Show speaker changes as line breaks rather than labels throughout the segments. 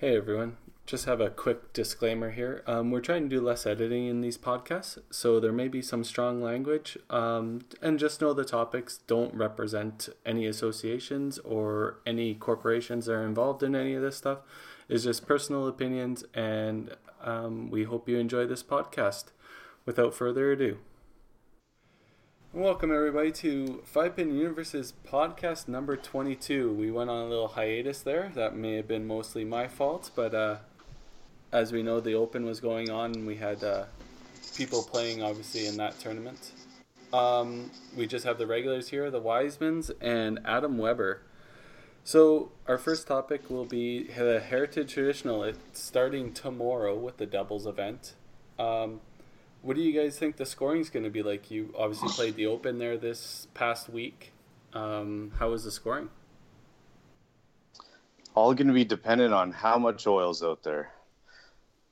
Hey everyone, just have a quick disclaimer here. Um, we're trying to do less editing in these podcasts, so there may be some strong language. Um, and just know the topics don't represent any associations or any corporations that are involved in any of this stuff. It's just personal opinions, and um, we hope you enjoy this podcast. Without further ado, welcome everybody to Five Pin Universe's podcast number 22. We went on a little hiatus there. That may have been mostly my fault, but uh, as we know, the Open was going on, and we had uh, people playing obviously in that tournament. Um, we just have the regulars here, the Wisemans, and Adam Weber. So our first topic will be the Heritage Traditional. It's starting tomorrow with the doubles event. Um, what do you guys think the scoring is going to be like? You obviously played the Open there this past week. Um, how was the scoring?
All going to be dependent on how much oil's out there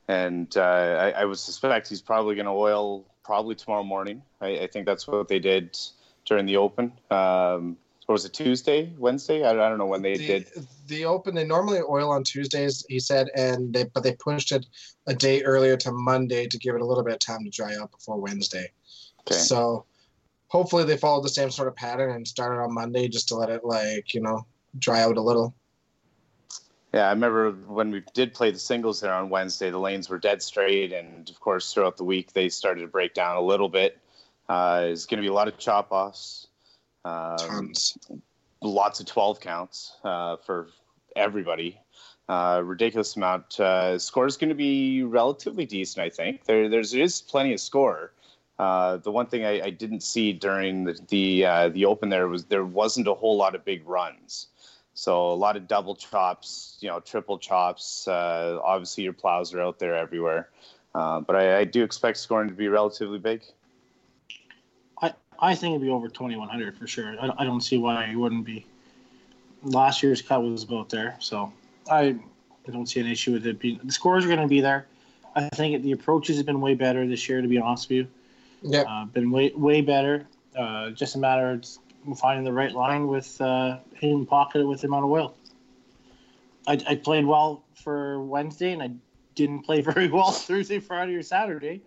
and uh, I, I, would suspect he's probably going to oil probably tomorrow morning. I, I, think that's what they did during the Open. Um, or was it Tuesday, Wednesday? I, I don't know when they
the,
did
the Open. They normally oil on Tuesdays, he said, and they but they pushed it a day earlier to Monday to give it a little bit of time to dry out before Wednesday. Okay. So hopefully they followed the same sort of pattern and started on Monday just to let it like you know dry out a little.
Yeah, I remember when we did play the singles there on Wednesday, the lanes were dead straight, and of course throughout the week they started to break down a little bit. Uh, there's going to be a lot of chop offs, um,
tons,
lots of 12 counts uh, for everybody. Uh, ridiculous amount. Uh, score is going to be relatively decent, I think. There, there's there is plenty of score. Uh, the one thing I, I, didn't see during the the, uh, the open there was there wasn't a whole lot of big runs. So a lot of double chops, you know, triple chops. Uh, obviously, your plows are out there everywhere, uh, but I, I, do expect scoring to be relatively big.
I think it'd be over twenty one hundred for sure. I, I don't see why it wouldn't be. Last year's cut was about there, so I I don't see an issue with it being. The scores are going to be there. I think it, the approaches have been way better this year. To be honest with you,
yeah,
uh, been way way better. Uh, just a matter of finding the right line with uh, hitting pocket with the amount of oil. I, I played well for Wednesday, and I didn't play very well Thursday, Friday, or Saturday.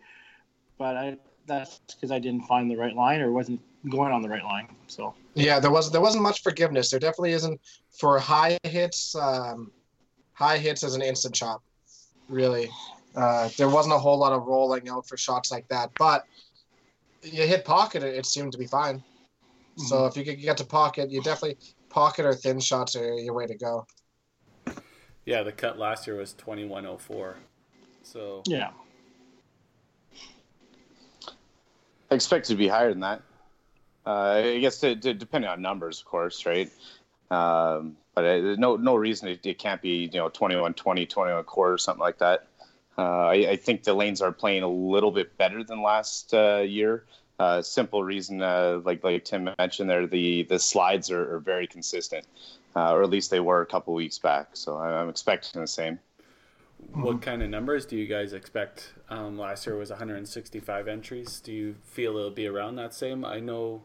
But I that's because I didn't find the right line or wasn't going on the right line. So
yeah, there was there wasn't much forgiveness. There definitely isn't for high hits. Um, high hits as an instant chop, really. Uh, there wasn't a whole lot of rolling out for shots like that, but you hit pocket, it, it seemed to be fine. So mm-hmm. if you could get to pocket, you definitely pocket or thin shots are your way to go.
Yeah, the cut last year was twenty one oh four. So
yeah,
I expect to be higher than that. Uh, I guess to, to, depending on numbers, of course, right? Um, but uh, there's no no reason it, it, can't be you know 21 20 21 quarter something like that. Uh, I, I, think the lanes are playing a little bit better than last uh, year. Uh, simple reason, uh, like like Tim mentioned there, the the slides are, are very consistent, uh, or at least they were a couple weeks back. So I'm expecting the same.
What kind of numbers do you guys expect? Um, last year was 165 entries. Do you feel it'll be around that same? I know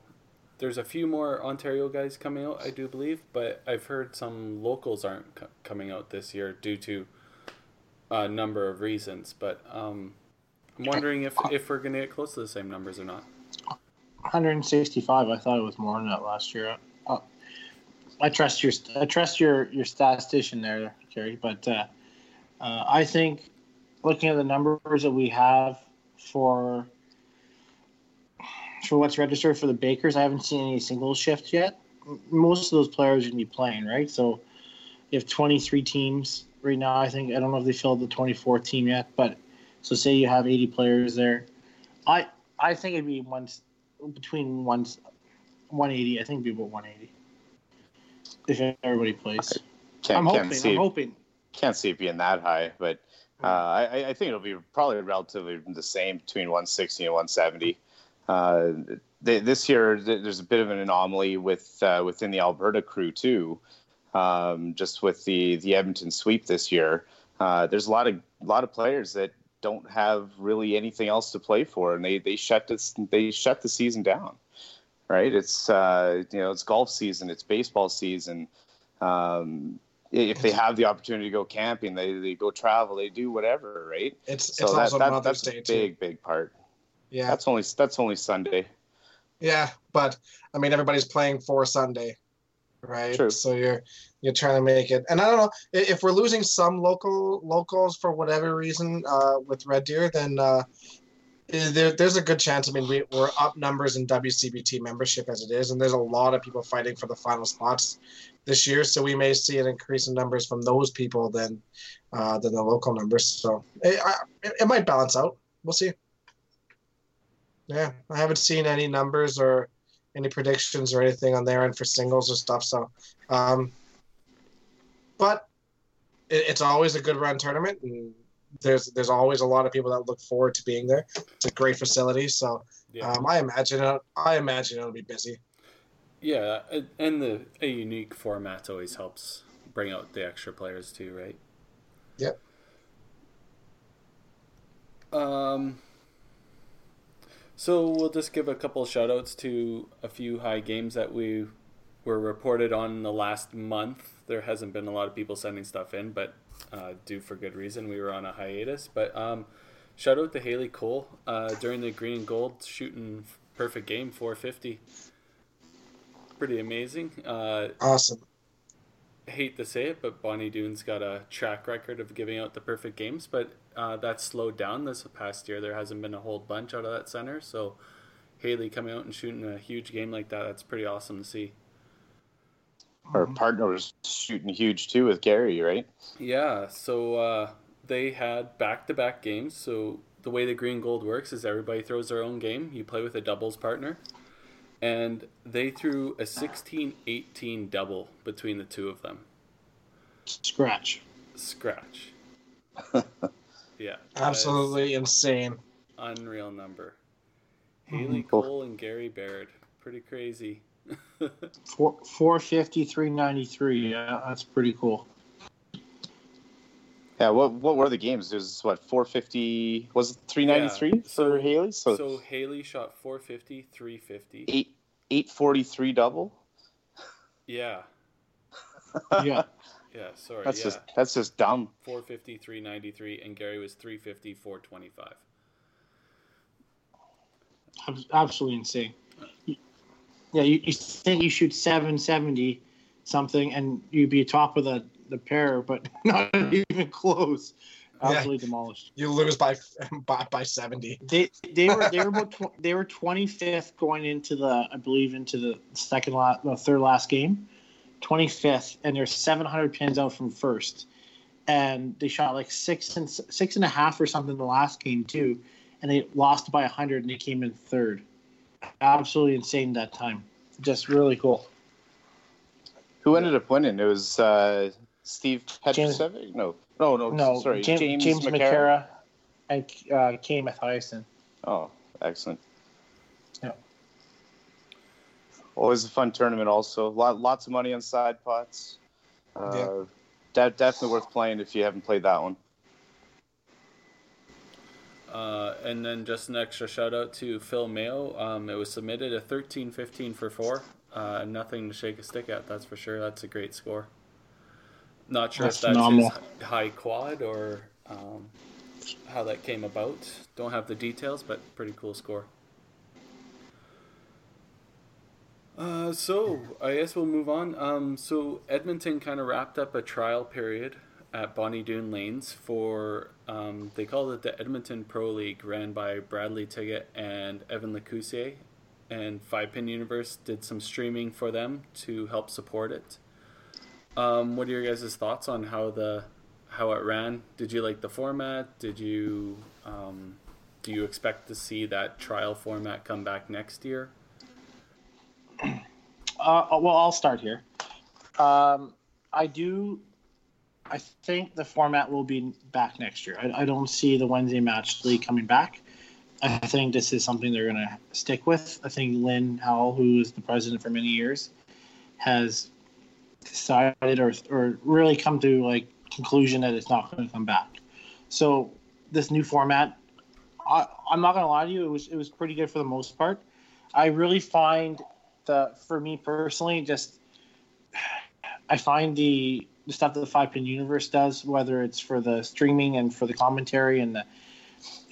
there's a few more Ontario guys coming out, I do believe, but I've heard some locals aren't c- coming out this year due to a number of reasons. But um, I'm wondering if, if we're going to get close to the same numbers or not.
165. I thought it was more than that last year. Uh, I trust your I trust your your statistician there, Kerry. But uh, uh, I think looking at the numbers that we have for for what's registered for the Bakers, I haven't seen any single shift yet. Most of those players are going to be playing, right? So you have 23 teams right now. I think I don't know if they filled the 24th team yet, but so say you have 80 players there. I I think it'd be once between one, 180. I think it'd be about 180 if everybody plays. I'm hoping. I'm hoping.
Can't see it being that high, but uh, I, I, think it'll be probably relatively the same between 160 and 170. Uh, this year, there's a bit of an anomaly with uh, within the Alberta crew too. Um, just with the the Edmonton sweep this year, uh, there's a lot of a lot of players that don't have really anything else to play for, and they they shut this they shut the season down. Right? It's uh, you know it's golf season, it's baseball season. Um, if they have the opportunity to go camping, they, they go travel, they do whatever, right?
It's
So
it's
that,
also
that,
Mother's
that's
Day
a
too.
big, big part.
Yeah,
That's only that's only Sunday.
yeah, but I mean everybody's playing for Sunday, right?
True.
So you're you're trying to make it, and I don't know if we're losing some local locals for whatever reason uh, with Red Deer, then uh, there, there's a good chance. I mean, we, we're up numbers in WCBT membership as it is, and there's a lot of people fighting for the final spots this year. So we may see an increase in numbers from those people than uh, than the local numbers. So it, I, it, might balance out. We'll see. Yeah, I haven't seen any numbers or any predictions or anything on their end for singles or stuff. So, um, but it, it's always a good run tournament, and there's there's always a lot of people that look forward to being there. It's a great facility, so
Yeah.
um, I imagine it, I imagine it'll be busy.
Yeah, and the a unique format always helps bring out the extra players too, right?
Yep.
Um. So we'll just give a couple shout outs to a few high games that we were reported on in the last month. There hasn't been a lot of people sending stuff in, but uh, due for good reason. We were on a hiatus, but um, shout out to Haley Cole uh, during the green and gold shooting perfect game 450 pretty amazing. Uh,
Awesome.
hate to say it, but Bonnie Doon's got a track record of giving out the perfect games, but uh, that's slowed down this past year. There hasn't been a whole bunch out of that center, so Haley coming out and shooting a huge game like that, that's pretty awesome to see.
Our partner was shooting huge too with Gary, right?
Yeah, so uh, they had back to back games. So the way the green gold works is everybody throws their own game. You play with a doubles partner. And they threw a 16 18 double between the two of them.
Scratch.
Scratch. yeah.
Absolutely insane.
Unreal number. Haley Cole and Gary Baird. Pretty crazy.
Four, 450, 393. Yeah, that's pretty cool.
Yeah. What what were the games? It was what 450? Was it 393
Yeah, so-
for Haley? So,
so Haley shot 450, 350.
eight 843 double.
Yeah.
Yeah.
Yeah, sorry.
That's
yeah.
just that's just dumb.
450, 393, and Gary was 350, 425.
Absolutely insane. Yeah, you, you think you shoot 770 something and you'd be top of the, the pair, but not even close.
Yeah.
Absolutely demolished.
You lose by by, by seventy.
They they were they were about tw- they were 25th going into the I believe into the second last the third last game, 25th, and they're 700 pins out from first, and they shot like six and six and a half or something in the last game too, and they lost by 100 and they came in third. Absolutely insane that time. Just really cool.
Who ended up winning? It was uh, Steve Petrosevic. No, no, no.
No,
sorry,
James,
James,
James
McCara.
McCara and uh, Kay Mathiasen.
Oh, excellent.
Yeah.
Always a fun tournament. Also, Lot, lots of money on side pots. Uh,
Yeah.
de- definitely worth playing if you haven't played that one.
Uh, and then just an extra shout out to Phil Mayo. Um, it was submitted a 13 15 for four. Uh, nothing to shake a stick at, that's for sure. That's a great score. Not sure
That's
if that's his high quad or um, how that came about. Don't have the details, but pretty cool score. Uh, so I guess we'll move on. Um, so Edmonton kind of wrapped up a trial period at Bonnie Doon Lanes for um, they called it the Edmonton Pro League, ran by Bradley Tiggett and Evan Lecoussier, and Five Pin Universe did some streaming for them to help support it. Um, what are your guys' thoughts on how the how it ran? Did you like the format? Did you um, do you expect to see that trial format come back next year?
Uh, well, I'll start here. Um, I do. I think the format will be back next year. I, I don't see the Wednesday match league coming back. I think this is something they're going to stick with. I think Lynn Howell, who is the president for many years, has decided or or really come to like conclusion that it's not going to come back. So this new format, I, I'm not going to lie to you, it was it was pretty good for the most part. I really find the for me personally, just I find the the stuff that the Five Pin Universe does, whether it's for the streaming and for the commentary and the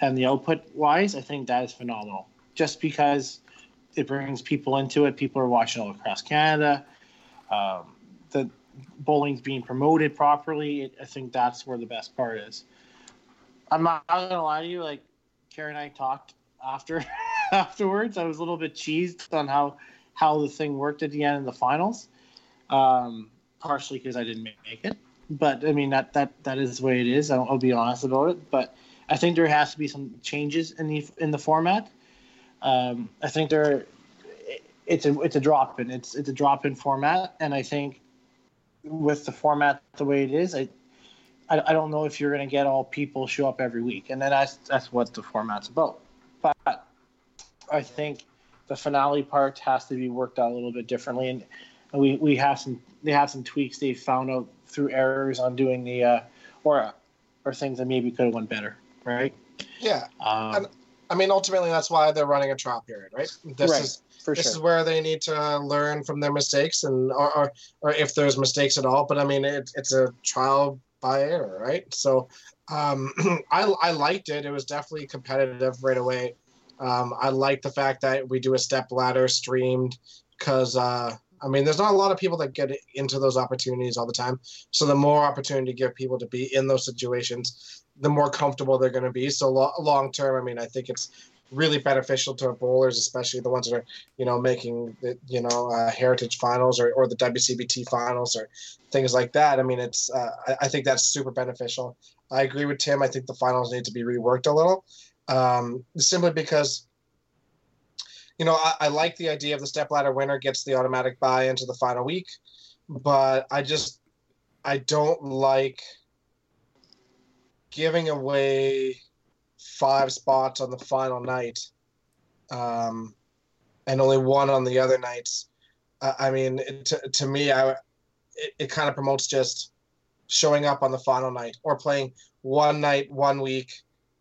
and the output wise, I think that is phenomenal. Just because it brings people into it, people are watching all across Canada. Um, the bowling's being promoted properly. It, I think that's where the best part is. I'm not, gonna lie to you, like Karen and I talked after afterwards. I was a little bit cheesed on how how the thing worked at the end of the finals. Um, partially because I didn't make it, but I mean that that that is the way it is. I'll, I'll be honest about it. But I think there has to be some changes in the in the format. Um, I think there it's a it's a drop in it's it's a drop in format, and I think with the format the way it is, I I, I don't know if you're going to get all people show up every week, and then that's that's what the format's about. But I think the finale part has to be worked out a little bit differently, and we, we have some they have some tweaks they found out through errors on doing the uh, or or things that maybe could have went better, right?
Yeah,
Um,
I mean, ultimately, that's why they're running a trial period, right? This
Right.
is
for
this
sure.
is where they need to learn from their mistakes and or, or, or if there's mistakes at all. But I mean, it, it's a trial by error, right? So um, I I liked it. It was definitely competitive right away. Um, I like the fact that we do a step ladder streamed because uh, I mean, there's not a lot of people that get into those opportunities all the time. So the more opportunity to give people to be in those situations, the more comfortable they're going to be. So lo- long term, I mean, I think it's really beneficial to bowlers, especially the ones that are, you know, making the, you know, uh, heritage finals or, or the WCBT finals or things like that. I mean, it's, uh, I, I think that's super beneficial. I agree with Tim. I think the finals need to be reworked a little, um, simply because, you know, I, I like the idea of the step ladder winner gets the automatic buy into the final week, but I just, I don't like giving away five spots on the final night, um, and only one on the other nights. Uh, I mean, it, to, to me, I it, it kind of promotes just showing up on the final night or playing one night one week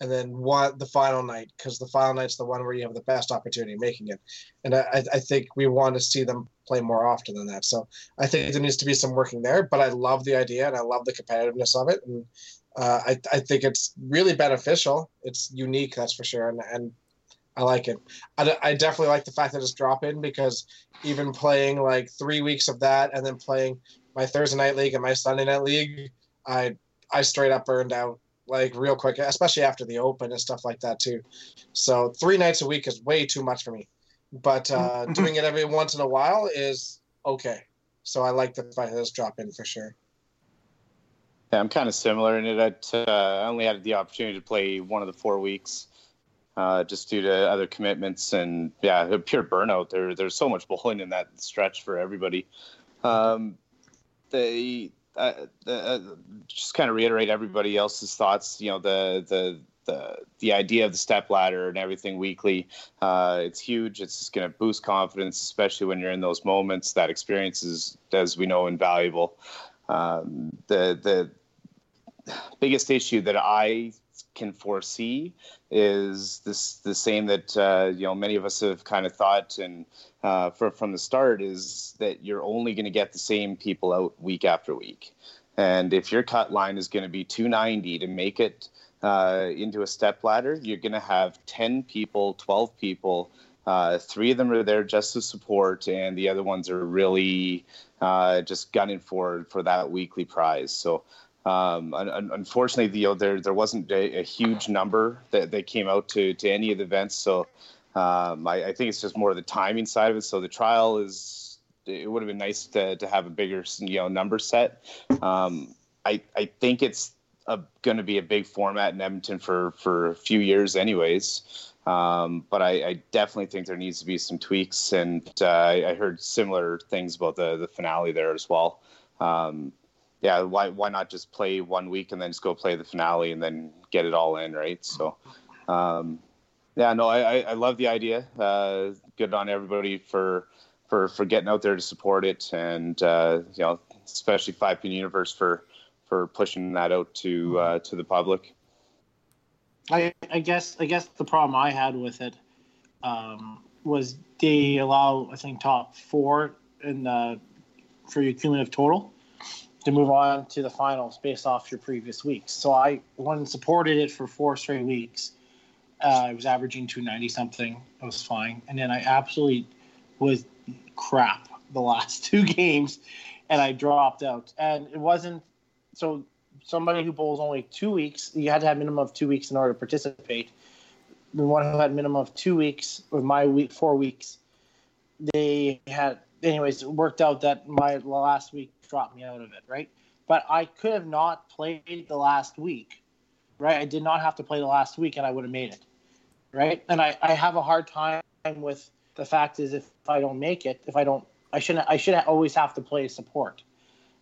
and then one the final night because the final night's the one where you have the best opportunity making it. And I, I think we want to see them play more often than that. So I think there needs to be some working there. But I love the idea and I love the competitiveness of it. And uh, I, I think it's really beneficial. It's unique, that's for sure, and, and I like it. I, I definitely like the fact that it's drop in because even playing like three weeks of that and then playing my Thursday night league and my Sunday night league, I I straight up burned out like real quick, especially after the Open and stuff like that too. So three nights a week is way too much for me, but uh, doing it every once in a while is okay. So I like the fact that it's drop in for sure.
Yeah, I'm kind of similar in it. I uh, only had the opportunity to play one of the four weeks, uh, just due to other commitments and yeah, pure burnout. There, there's so much bowling in that stretch for everybody. Um, they uh, uh, just kind of reiterate everybody else's thoughts. You know, the the the the idea of the step ladder and everything weekly. Uh, it's huge. It's going to boost confidence, especially when you're in those moments. That experience is, as we know, invaluable. Um, the the biggest issue that I can foresee is this the same that uh, you know many of us have kind of thought and uh, for, from the start is that you're only going to get the same people out week after week, and if your cut line is going to be 290 to make it uh, into a step ladder, you're going to have 10 people, 12 people. Uh, three of them are there just to support, and the other ones are really uh, just gunning for for that weekly prize. So um, un- un- unfortunately, you know, there there wasn't a, a, huge number that, that came out to, to any of the events. So um, I, I, think it's just more the timing side of it. So the trial is it would have been nice to, to have a bigger you know number set. Um, I I think it's going to be a big format in Edmonton for for a few years, anyways. Um, but I, I, definitely think there needs to be some tweaks, and uh, I, I, heard similar things about the the finale there as well. Um, yeah, why why not just play one week and then just go play the finale and then get it all in, right? So, um, yeah, no, I, I love the idea. Uh, good on everybody for for for getting out there to support it, and uh, you know, especially Five Pin Universe for for pushing that out to uh, to the public.
I, I guess I guess the problem I had with it um, was they allow I think top four in the for your cumulative total to move on to the finals based off your previous weeks. So I and supported it for four straight weeks. Uh, I was averaging 290 something. It was fine. And then I absolutely was crap the last two games and I dropped out. And it wasn't so somebody who bowls only two weeks, you had to have minimum of two weeks in order to participate. The one who had minimum of two weeks with my week, four weeks, they had, anyways, it worked out that my last week dropped me out of it, right? But I could have not played the last week, right? I did not have to play the last week and I would have made it, right? And I, I have a hard time with the fact is if I don't make it, if I don't, I shouldn't, I should always have to play support.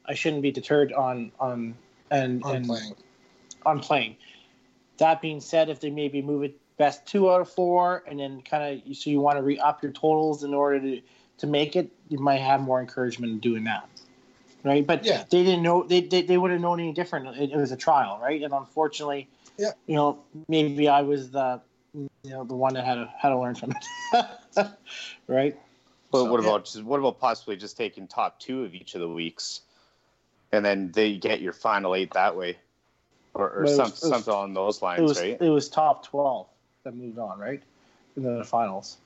I shouldn't be deterred on, on, and,
on
and
playing.
on playing. That being said, if they maybe move it best two out of four, and then kind of so you want to re up your totals in order to to make it, you might have more encouragement in doing that, right? But
Yeah.
they didn't know they they, they would have known any different. It, it was a trial, right? And unfortunately,
Yeah.
you know, maybe I was the you know the one that had to had to learn from it, right?
But
So,
what
yeah.
about just, what about possibly just taking top two of each of the weeks, and then they get your final eight that way, or, or some,
was- it was-
something along those
It
lines,
was
right?
it was top twelve that moved on, right? In the finals,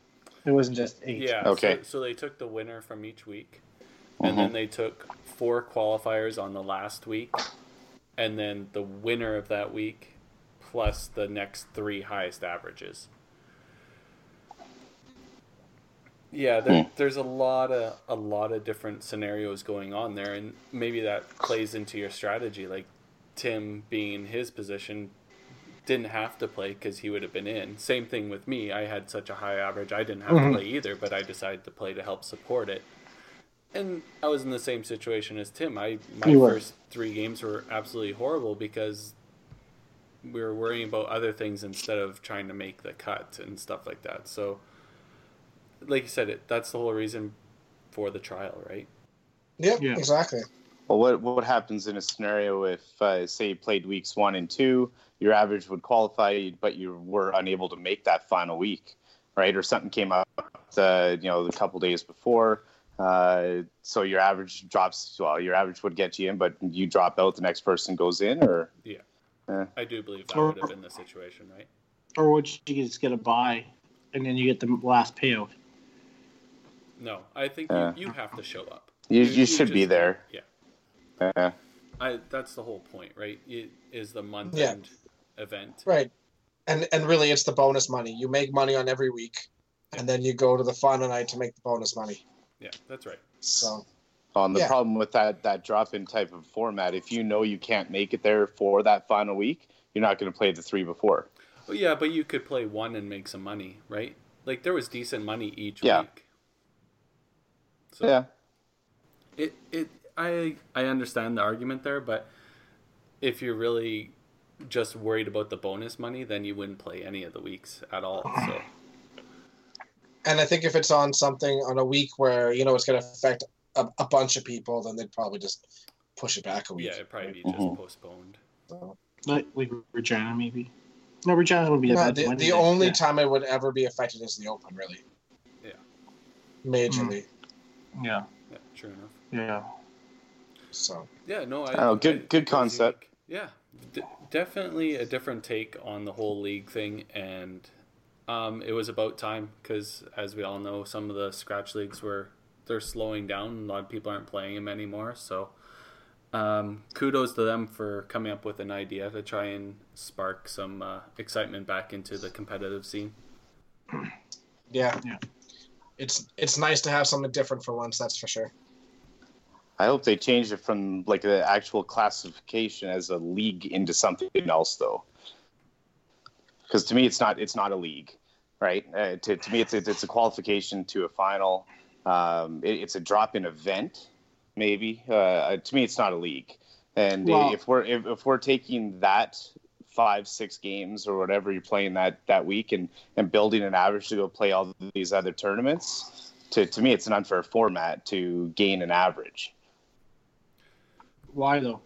it wasn't just eight.
Yeah.
Okay.
So, so they took the winner from each week, And then they took four qualifiers on the last week, and then the winner of that week, plus the next three highest averages. Yeah, there,
Hmm.
there's a lot of a lot of different scenarios going on there, and maybe that plays into your strategy. Like Tim being in his position, didn't have to play because he would have been in. Same thing with me. I had such a high average, I didn't have
Mhm.
to play either, but I decided to play to help support it. And I was in the same situation as Tim. I my
You were.
first three games were absolutely horrible because we were worrying about other things instead of trying to make the cut and stuff like that. So, like you said, it that's the whole reason for the trial, right?
Yep,
Yeah.
exactly.
Well, what what happens in a scenario if, uh, say, you played weeks one and two, your average would qualify, but you were unable to make that final week, right? Or something came up, uh, you know, a couple days before, uh, so your average drops. Well, your average would get you in, but you drop out, the next person goes in, or Yeah.
I do believe that
Or-
would have been the situation, right?
Or would you just get a buy, and then you get the last payout?
No, I think
Uh.
you, you have to show up.
you,
You-
you,
you
should be there.
yeah.
Uh,
I that's the whole point, right? It is the month
Yeah.
end event.
Right. And and really it's the bonus money. You make money on every week and then you go to the final night to make the bonus money.
Yeah, that's right.
So
On the
Yeah.
problem with that that drop in type of format, if you know you can't make it there for that final week, you're not going to play the three before.
Well, yeah, but you could play one and make some money, right? Like there was decent money each
Yeah.
week. So
Yeah,
it it I I understand the argument there, but if you're really just worried about the bonus money, then you wouldn't play any of the weeks at all. So
and I think if it's on something on a week where, you know, it's gonna affect a, a bunch of people, then they'd probably just push it back a week.
yeah, it'd probably be just
Mhm.
postponed.
So,
Like, like Regina, maybe. No, Regina would be a
no,
bad
the,
Wednesday.
the only
yeah.
time it would ever be affected is the open, really.
Yeah.
Majorly.
Yeah,
Yeah, true enough.
yeah.
So
Yeah, no, I.
Oh, good-
I-
good
it
concept.
unique. Yeah, d- definitely a different take on the whole league thing, and um, it was about time because, as we all know, some of the scratch leagues were they're slowing down. A lot of people aren't playing them anymore. So, um, kudos to them for coming up with an idea to try and spark some uh, excitement back into the competitive scene.
yeah.
Yeah.
It's it's nice to have something different for once, that's for sure.
I hope they change it from like the actual classification as a league into something else, though. Because to me, it's not it's not a league, right? Uh, to, to me, it's it's a qualification to a final. Um, it, it's a drop in event, maybe. Uh, to me, it's not a league. And
Well-
if we're if, if we're taking that five six games or whatever you're playing that that week and and building an average to go play all these other tournaments, to to me, it's an unfair format to gain an average.
Why though?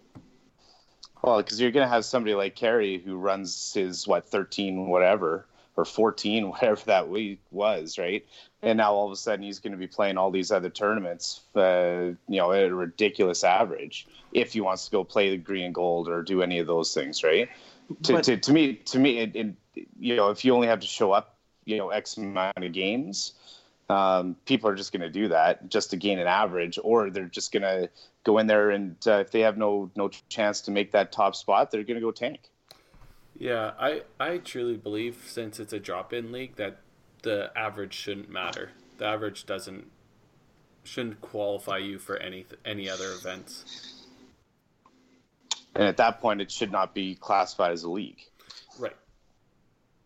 Well, because you're going to have somebody like Kerry who runs his what 13 whatever or 14, whatever that week was, right? And now all of a sudden he's going to be playing all these other tournaments, uh, you know, at a ridiculous average if he wants to go play the green and gold or do any of those things, right? To,
But-
to, to me, to me, it, it, you know, if you only have to show up, you know, X amount of games, um, people are just going to do that just to gain an average, or they're just going to go in there and uh, if they have no no chance to make that top spot, they're going to go tank.
Yeah, I, I truly believe since it's a drop in league that the average shouldn't matter. The average doesn't shouldn't qualify you for any any other events.
And at that point, it should not be classified as a league.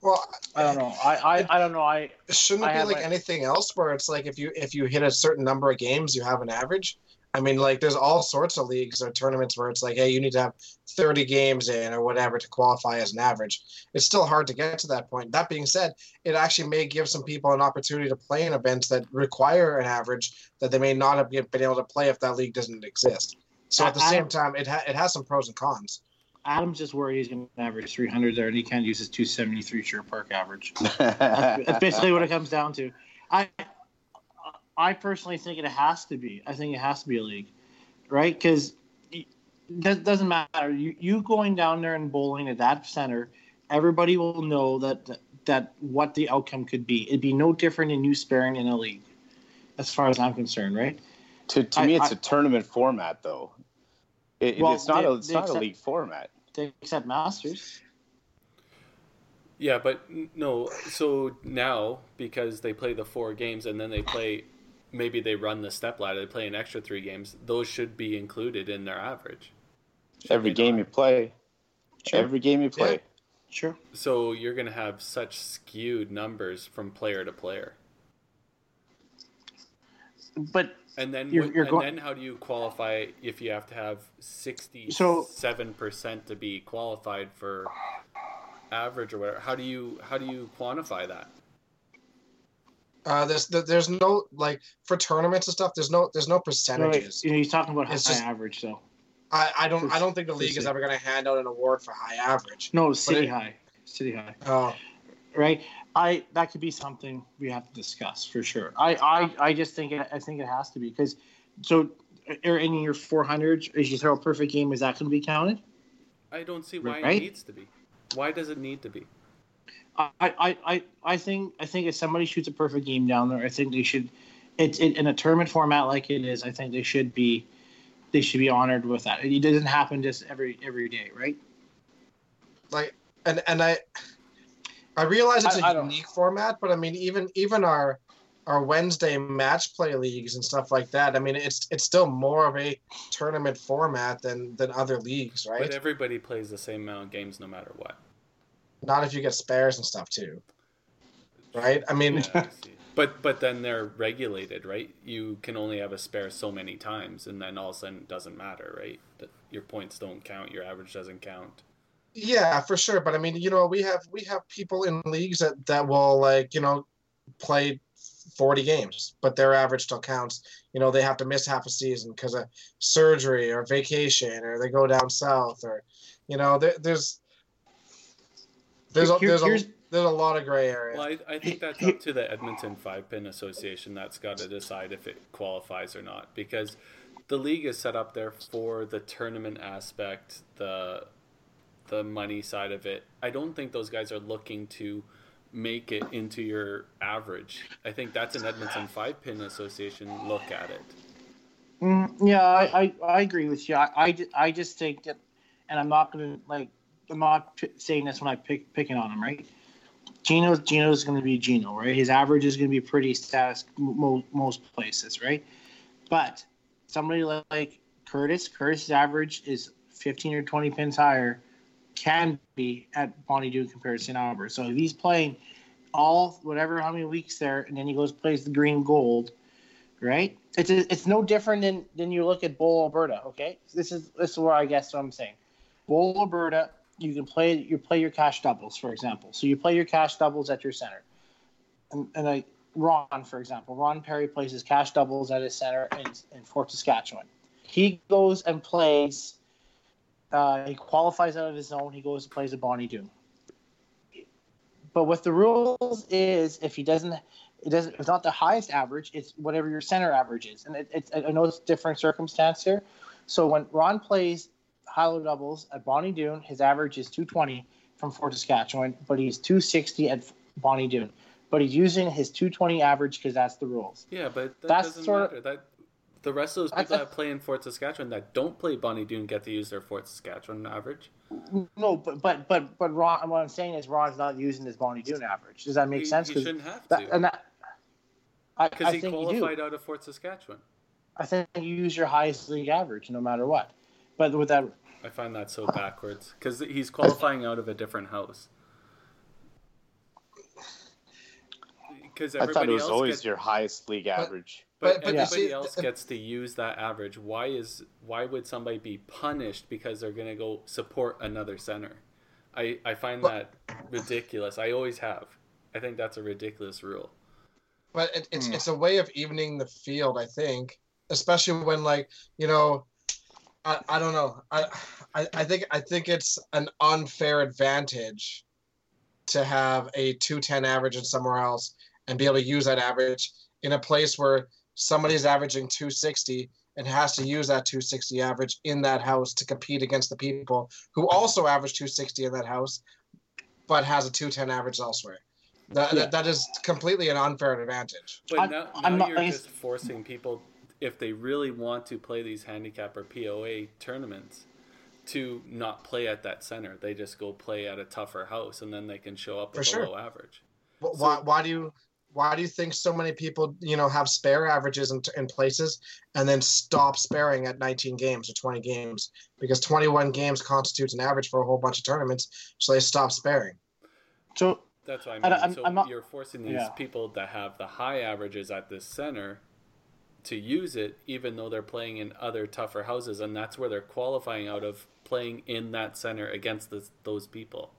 Well,
I don't know. I, I, I don't know. I
shouldn't it be like
my-
anything else where it's like if you if you hit a certain number of games, you have an average? I mean, like there's all sorts of leagues or tournaments where it's like, hey, you need to have 30 games in or whatever to qualify as an average. It's still hard to get to that point. That being said, it actually may give some people an opportunity to play in events that require an average that they may not have been able to play if that league doesn't exist. So at the
I-
same time, it ha- it has some pros and cons.
Adam's just worried he's going to average 300 there, and he can't use his 273 Sure Park average. That's, that's basically what it comes down to. I I personally think it has to be. I think it has to be a league, right? Because that doesn't matter. You you going down there and bowling at that center, everybody will know that that what the outcome could be. It'd be no different in you sparing in a league, as far as I'm concerned, right?
to to
I-
me, it's
I-
a tournament format, though. It,
Well,
it's not
they-
a it's not
accept-
a league format.
They accept masters.
Yeah, but no. So now because they play the four games and then they play, maybe they run the step ladder. They play an extra three games. Those should be included in their average. Should
Every game
not?
you play,
Sure.
every game you play.
Sure.
So you're gonna have such skewed numbers from player to player.
But
And then,
You're-
what-
you're
and
go-
then how do you qualify if you have to have
So-
sixty-seven percent to be qualified for average or whatever? How do you how do you quantify that?
Uh, there's there's no like for tournaments and stuff. There's no there's no
no, wait,
percentages.
you know, he's talking about high
It's just-
average, though.
I, I don't I don't think the league is ever going to hand out an award for high average.
No, city
it-
high, city high,
Oh,
right? I that could be something we have to discuss for sure. I I, I just think it, I think it has to be because so are in your 400s as you throw a perfect game is that going to be counted?
I don't see why
Right?
it needs to be. Why does it need to be?
I, I, I, I think I think if somebody shoots a perfect game down there, I think they should. It's it, in a tournament format like it is. I think they should be, they should be honored with that. It doesn't happen just every every day, right?
like and and I I realize it's a
I- I
unique format, but I mean even even our our Wednesday match play leagues and stuff like that. I mean it's it's still more of a tournament format than than other leagues, right?
But everybody plays the same amount of games no matter what.
Not if you get spares and stuff too, right? I mean,
Yeah, I. But but then they're regulated, right? You can only have a spare so many times, and then all of a sudden it doesn't matter, right? That your points don't count, your average doesn't count.
Yeah, for sure. But I mean, you know, we have we have people in leagues that that will like you know play forty games, but their average still counts. You know, they have to miss half a season because of surgery or vacation, or they go down south, or you know, there, there's there's a, there's a there's a lot of gray area.
Well, I, I think that's up to the Edmonton Five Pin Association. That's got to decide if it qualifies or not, because the league is set up there for the tournament aspect, the the money side of it. I don't think those guys are looking to make it into your average. I think that's an Edmonton Five Pin Association look at it.
Mm, yeah, I, I, I agree with you. I, I, I just think that, and I'm not gonna like, I'm not p- saying this when I pick picking on him, right? Gino, Gino's going to be Gino, right? His average is going to be pretty status mo- most places, right? But somebody like Curtis, Curtis's average is 15 or 20 pins higher, can be at Bonnie Doon compared to St. Albert. So if he's playing all whatever how many weeks there, and then he goes plays the green gold, right? It's it's no different than than you look at Bowl Alberta. Okay, this is this is where I guess what I'm saying. Bowl Alberta, you can play you play your cash doubles, for example. So you play your cash doubles at your center, and and like Ron, for example, Ron Perry plays his cash doubles at his center in in Fort Saskatchewan. He goes and plays. Uh, he qualifies out of his zone. He goes and plays a Bonnie Doon. but what the rules is, if he doesn't, it doesn't. It's not the highest average. It's whatever your center average is, and it, it's. I know it's different circumstance here. So when Ron plays high-low doubles at Bonnie Doon, his average is 220 from Fort Saskatchewan, but he's 260 at Bonnie Doon. But he's using his 220 average because that's the rules.
Yeah, but that
That's
doesn't
sort of-
matter. That the rest of those people
thought-
that play in Fort Saskatchewan that don't play Bonnie Doon get to use their Fort Saskatchewan average.
No, but but but but Ron. What I'm saying is Ron's not using his Bonnie Doon average. Does that make
he,
sense?
He shouldn't have
that,
to
and that, I,
because he qualified out of Fort Saskatchewan.
I think you use your highest league average no matter what. But with that,
I find that so backwards because he's qualifying out of a different house. Because
I thought it was always
gets,
your highest league average.
But,
But- but
everybody
see,
else gets to use that average. Why is why would somebody be punished because they're going to go support another center? I I find
But-
that ridiculous. I always have. I think that's a ridiculous rule.
but it, it's
Hmm.
it's a way of evening the field, I think, especially when like you know, I, I don't know, I, I I think I think it's an unfair advantage to have a two ten average in somewhere else and be able to use that average in a place where somebody's averaging two sixty and has to use that 260 average in that house to compete against the people who also average 260 in that house but has a 210 average elsewhere that,
Yeah.
that, that is completely an unfair advantage
But
I'm-
now,
I'm
you're
I-
just forcing people, if they really want to play these handicap or POA tournaments, to not play at that center. They just go play at a tougher house, and then they can show up
For
with
sure.
a low average.
Wh- why, why do you why do you think so many people you know have spare averages in, in places and then stop sparing at 19 games or 20 games because 21 games constitutes an average for a whole bunch of tournaments so they stop sparing
so
That's what I
I
mean.
I'm-
so
I'm not-
you're forcing these
Yeah.
people that have the high averages at this center to use it, even though they're playing in other tougher houses, and that's where they're qualifying out of playing in that center against this, those people.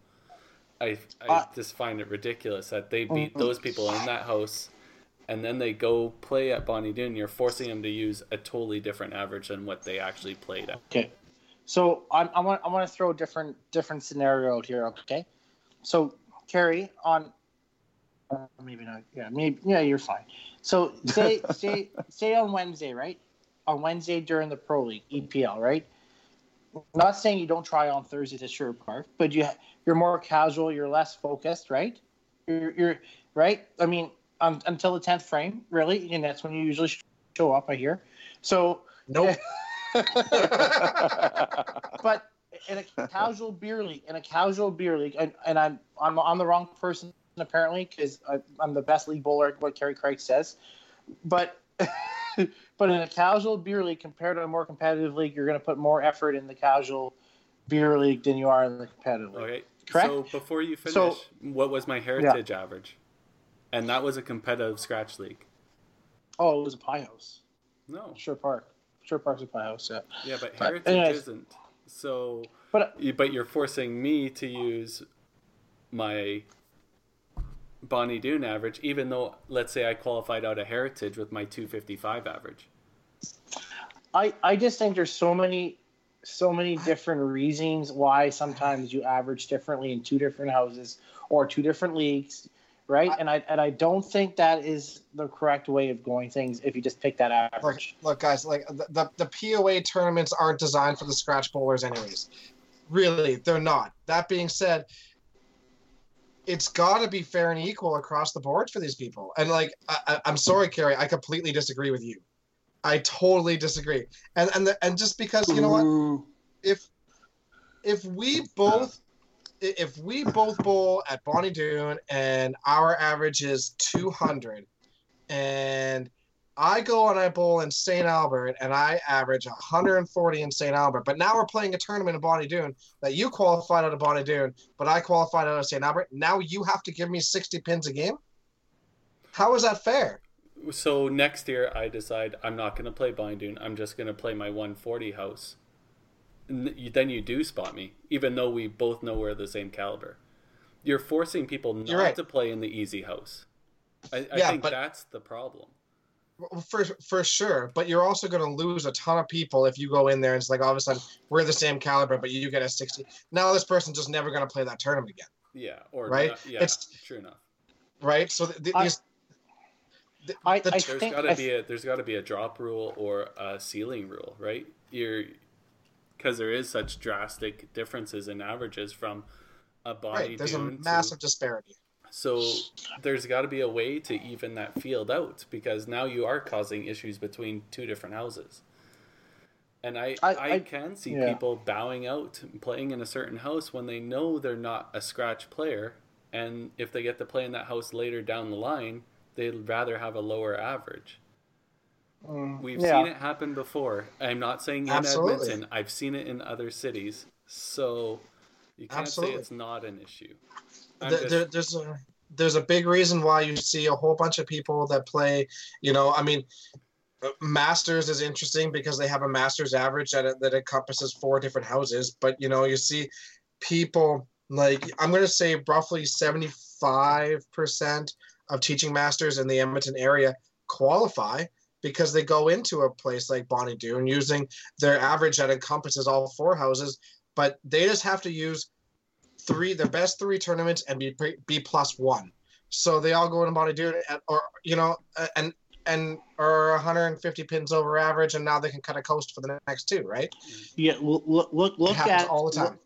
I I
Uh,
just find it ridiculous that they beat those people in that house, and then they go play at Bonnie Doon. You're forcing them to use a totally different average than what they actually played at.
Okay. So I'm, I want I want to throw a different different scenario out here. Okay. So Kerry on uh, maybe not. Yeah, maybe yeah. You're fine. So say say say on Wednesday, right? On Wednesday during the Pro League EPL, right? Not saying you don't try on Thursday to Sherwood Park, but you you're more casual. You're less focused, right? You're, you're right. I mean, um, until the tenth frame, really, and that's when you usually show up. I hear. So
nope
but in a casual beer league, in a casual beer league, and, and I'm I'm I'm the wrong person apparently because I'm the best league bowler, what Kerry Craig says, but but in a casual beer league compared to a more competitive league, you're going to put more effort in the casual beer league than you are in the competitive league.
Okay.
Correct?
So before you finish,
So-
what was my heritage average? And that was a competitive scratch league.
Oh, it was a pie house,
No.
Sure Park. Sure Park's a pie house. Yeah,
Yeah, but
But
heritage
anyways.
isn't. So,
but uh,
you- but you're forcing me to use my Bonnie Doon average, even though let's say I qualified out of heritage with my 255 average.
I, I just think there's so many so many different reasons why sometimes you average differently in two different houses or two different leagues, right? And I and I don't think that is the correct way of going things if you just pick that average.
look guys like the, the, the poa tournaments aren't designed for the scratch bowlers anyways really they're not that being said it's got to be fair and equal across the board for these people and like I, I, i'm sorry kerry i completely disagree with you i totally disagree and and, the, and just because you know what if if we both if we both bowl at Bonnie Doon and our average is 200 and I go and I bowl in St. Albert and I average 140 in St. Albert, but now we're playing a tournament in Bonnie Doon that you qualified out of Bonnie Doon, but I qualified out of St. Albert. Now you have to give me 60 pins a game? How is that fair?
So next year I decide I'm not going to play Bonnie I'm just going to play my 140 house. N- you- Then you do spot me, even though we both know we're the same caliber. You're forcing people not
You're right.
to play in the easy house. I, I
Yeah,
think
but-
that's the problem.
For for sure, but you're also going to lose a ton of people if you go in there and it's like all of a sudden we're the same caliber, but you get a 60. Now this person's just never going to play that tournament again.
Yeah, or
Right?
not- yeah,
It's-
true enough.
right? So th- th-
I-
these. The-
I-
the
I
There's
think-
got to
I
be a there's got to be a drop rule or a ceiling rule, right? You're because there is such drastic differences in averages from a body
right, there's a
dune to-
massive disparity.
So there's got to be a way to even that field out because now you are causing issues between two different houses. And I, I,
I- I-
can see
yeah.
people bowing out and playing in a certain house when they know they're not a scratch player. And if they get to play in that house later down the line, they'd rather have a lower average.
Mm,
We've
yeah.
seen it happen before. I'm not saying in
Absolutely.
Edmonton. I've seen it in other cities. So you can't
Absolutely.
say it's not an issue.
There-
just-
there- there's a there's a big reason why you see a whole bunch of people that play. You know, I mean, uh, Masters is interesting because they have a Masters average that that encompasses four different houses. But you know, you see people like I'm going to say roughly seventy five percent of teaching masters in the Edmonton area qualify because they go into a place like Bonnie Doon using their average that encompasses all four houses, but they just have to use three their best three tournaments and be be plus one. So they all go into Bonnie Doon at, or you know uh, and and are 150 pins over average, and now they can kind of coast for the next two, right?
Yeah, look, look, look,
It
at
all the time.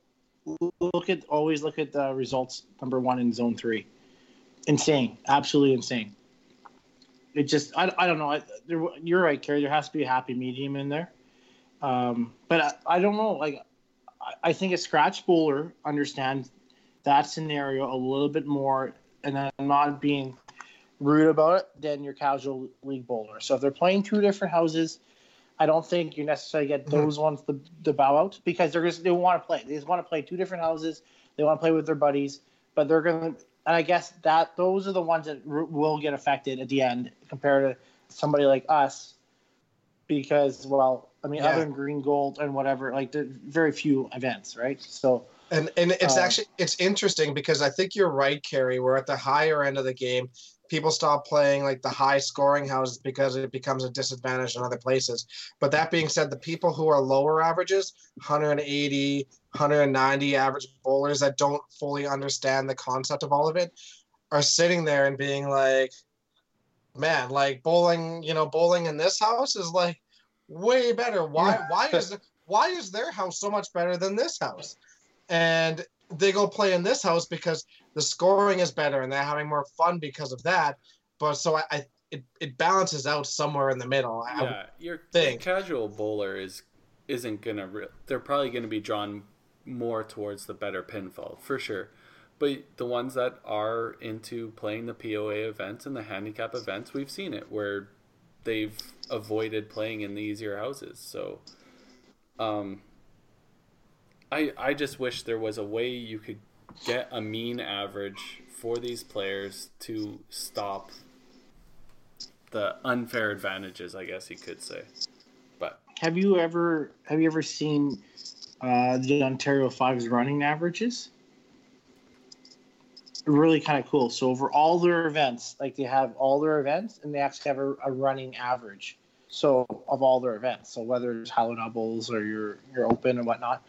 Look, look at always look at the results. Number one in zone three, insane, absolutely insane. It just, I, I don't know. I, there, you're right, Kerry. There has to be a happy medium in there. Um, but I, I don't know. Like, I, I think a scratch bowler understands that scenario a little bit more, and I'm not being rude about it than your casual league bowler. So if they're playing two different houses, I don't think you necessarily get
Mhm.
those ones to, to bow out because they're just they want to play. They just want to play two different houses. They want to play with their buddies, but they're gonna. And I guess that those are the ones that r- will get affected at the end compared to somebody like us, because well, I mean,
Yeah.
other than green, gold, and whatever, like there's very few events, right? So
And and it's
Um,
actually it's interesting because I think you're right, Kerry. We're at the higher end of the game. People stop playing like the high scoring houses because it becomes a disadvantage in other places. But that being said, the people who are lower averages, 180, 190 average bowlers that don't fully understand the concept of all of it, are sitting there and being like, man, like bowling, you know, bowling in this house is like way better. Why why is why is their house so much better than this house? And they go play in this house because the scoring is better and they're having more fun because of that. But so I, I it, it balances out somewhere in the middle. I,
yeah, your, your
think.
casual bowler is isn't gonna. Re- they're probably gonna be drawn more towards the better pinfall for sure. But the ones that are into playing the POA events and the handicap events, we've seen it where they've avoided playing in the easier houses. So, um, I I just wish there was a way you could get a mean average for these players to stop the unfair advantages, I guess you could say. But
have you ever have you ever seen uh, the Ontario Fives running averages? Really kind of cool. So over all their events, like they have all their events, and they actually have a, a running average. So of all their events, so whether it's hollow Doubles or your your Open and whatnot,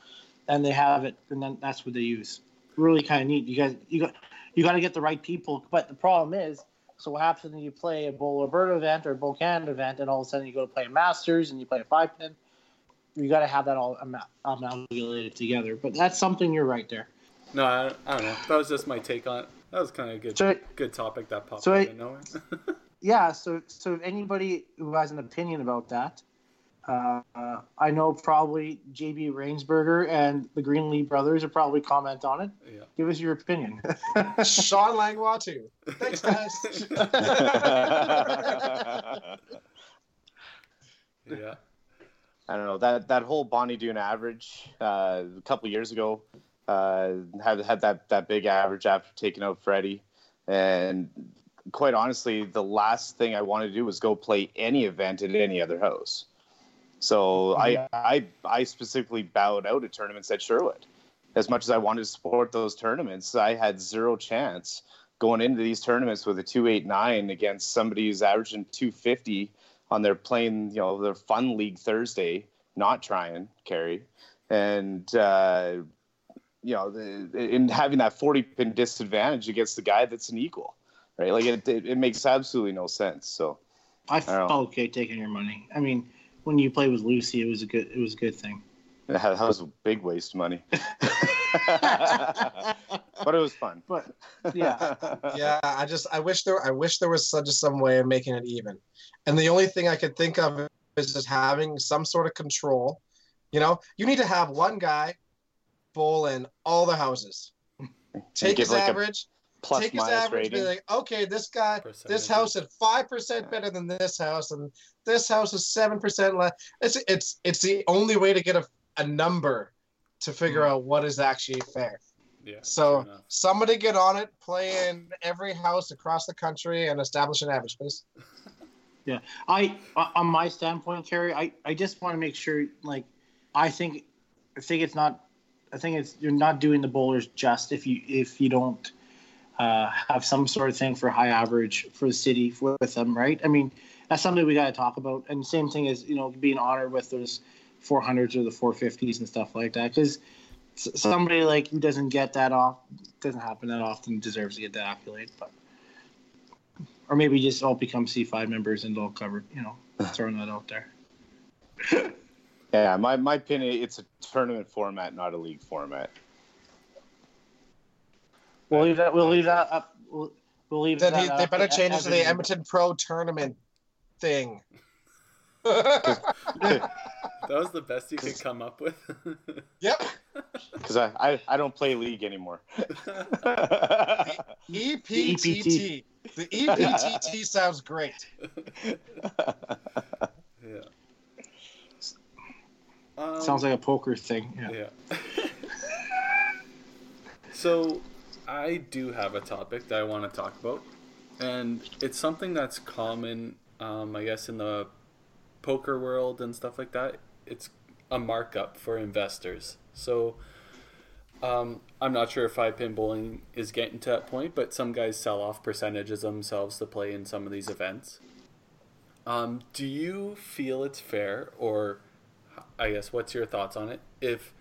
and they have it, and then that's what they use. Really kind of neat. You guys, you got you got to get the right people. But the problem is, so what happens when you play a Bowl Alberta event or a Bowl Canada event, and all of a sudden you go to play a Masters and you play a five pin? You got to have that all ama- amalgamated together. But that's something you're right there.
no, I, I don't know. That was just my take on it. That was kind of a good,
So-
good topic that popped
so
out
I-
of nowhere.
Yeah. So so if anybody who has an opinion about that, uh, I know probably JB Rainsberger and the Greenlee brothers will probably comment on it.
yeah.
Give us your opinion.
Sean Langlois too. Thanks, guys.
Yeah.
I don't know that that whole Bonnie Doon average uh, a couple years ago uh, had had that that big average after taking out Freddie, and quite honestly, the last thing I wanted to do was go play any event at any other house. So I, I I specifically bowed out at tournaments at Sherwood. As much as I wanted to support those tournaments, I had zero chance going into these tournaments with a two eight nine against somebody who's averaging two fifty on their playing, you know, their fun league Thursday, not trying carry, and uh, you know, the, in having that 40 pin disadvantage against the guy that's an equal, right? Like it, it, it makes absolutely no sense. So
I felt okay taking your money. I mean, when you play with Lucy, it was a good it was a good thing.
that was a big waste of money, but it was fun.
But yeah,
yeah, I just I wish there I wish there was such a, some way of making it even. And the only thing I could think of is just having some sort of control. You know, you need to have one guy bowl in all the houses. Take his
like
average.
Plus
take his
minus
average. Be like, okay, this guy, this house is five percent better than this house, and this house is seven percent less. It's it's it's the only way to get a, a number to figure hmm. out what is actually fair.
Yeah.
So somebody get on it, play in every house across the country, and establish an average, please.
Yeah, I on my standpoint, Kerry, I I just want to make sure like I think I think it's not I think it's you're not doing the bowlers just if you if you don't uh, have some sort of thing for high average for the city for, with them, right? I mean, that's something we got to talk about. And same thing as you know being honored with those 400s or the 450s and stuff like that, because somebody like who doesn't get that off doesn't happen that often deserves to get that accolade, but. Or maybe just all become C5 members and all covered, you know, throwing that out there.
Yeah, my, my opinion, it's a tournament format, not a league format.
We'll leave that. We'll leave that up. We'll, we'll leave
Then
that.
he, they
up
better change it to the
Evan.
Edmonton Pro Tournament thing.
That was the best you could come up with.
yep.
Because I, I, I don't play league anymore.
E EPTT. The EPTT sounds great.
yeah. Um,
Sounds like a poker thing. Yeah.
Yeah. so, I do have a topic that I want to talk about, and it's something that's common, um, I guess, in the poker world and stuff like that. It's a markup for investors. So, um, I'm not sure if five pin bowling is getting to that point, but some guys sell off percentages themselves to play in some of these events. Um, do you feel it's fair, or I guess what's your thoughts on it? If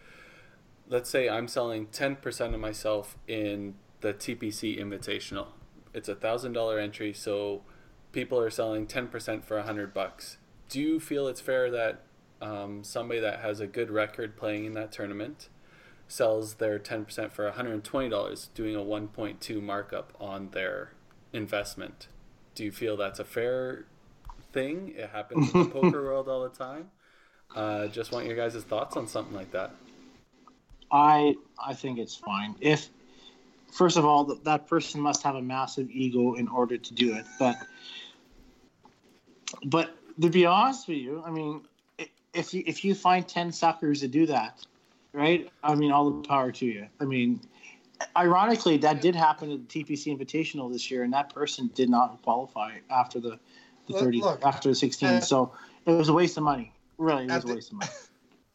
let's say I'm selling 10% of myself in the TPC Invitational, it's a thousand dollar entry, so people are selling 10% for a hundred bucks. Do you feel it's fair that um, somebody that has a good record playing in that tournament sells their 10% for $120, doing a 1.2 markup on their investment? Do you feel that's a fair thing? It happens in the poker world all the time. Uh, just want your guys' thoughts on something like that.
I I think it's fine. If first of all, th- that person must have a massive ego in order to do it. But but to be honest with you, I mean, if you if you find ten suckers to do that, right? I mean, all the power to you. I mean, ironically, that did happen at the TPC Invitational this year, and that person did not qualify after the the thirty
look,
after the sixteen.
uh,
so it was a waste of money. Really, it was a
the-
waste of money.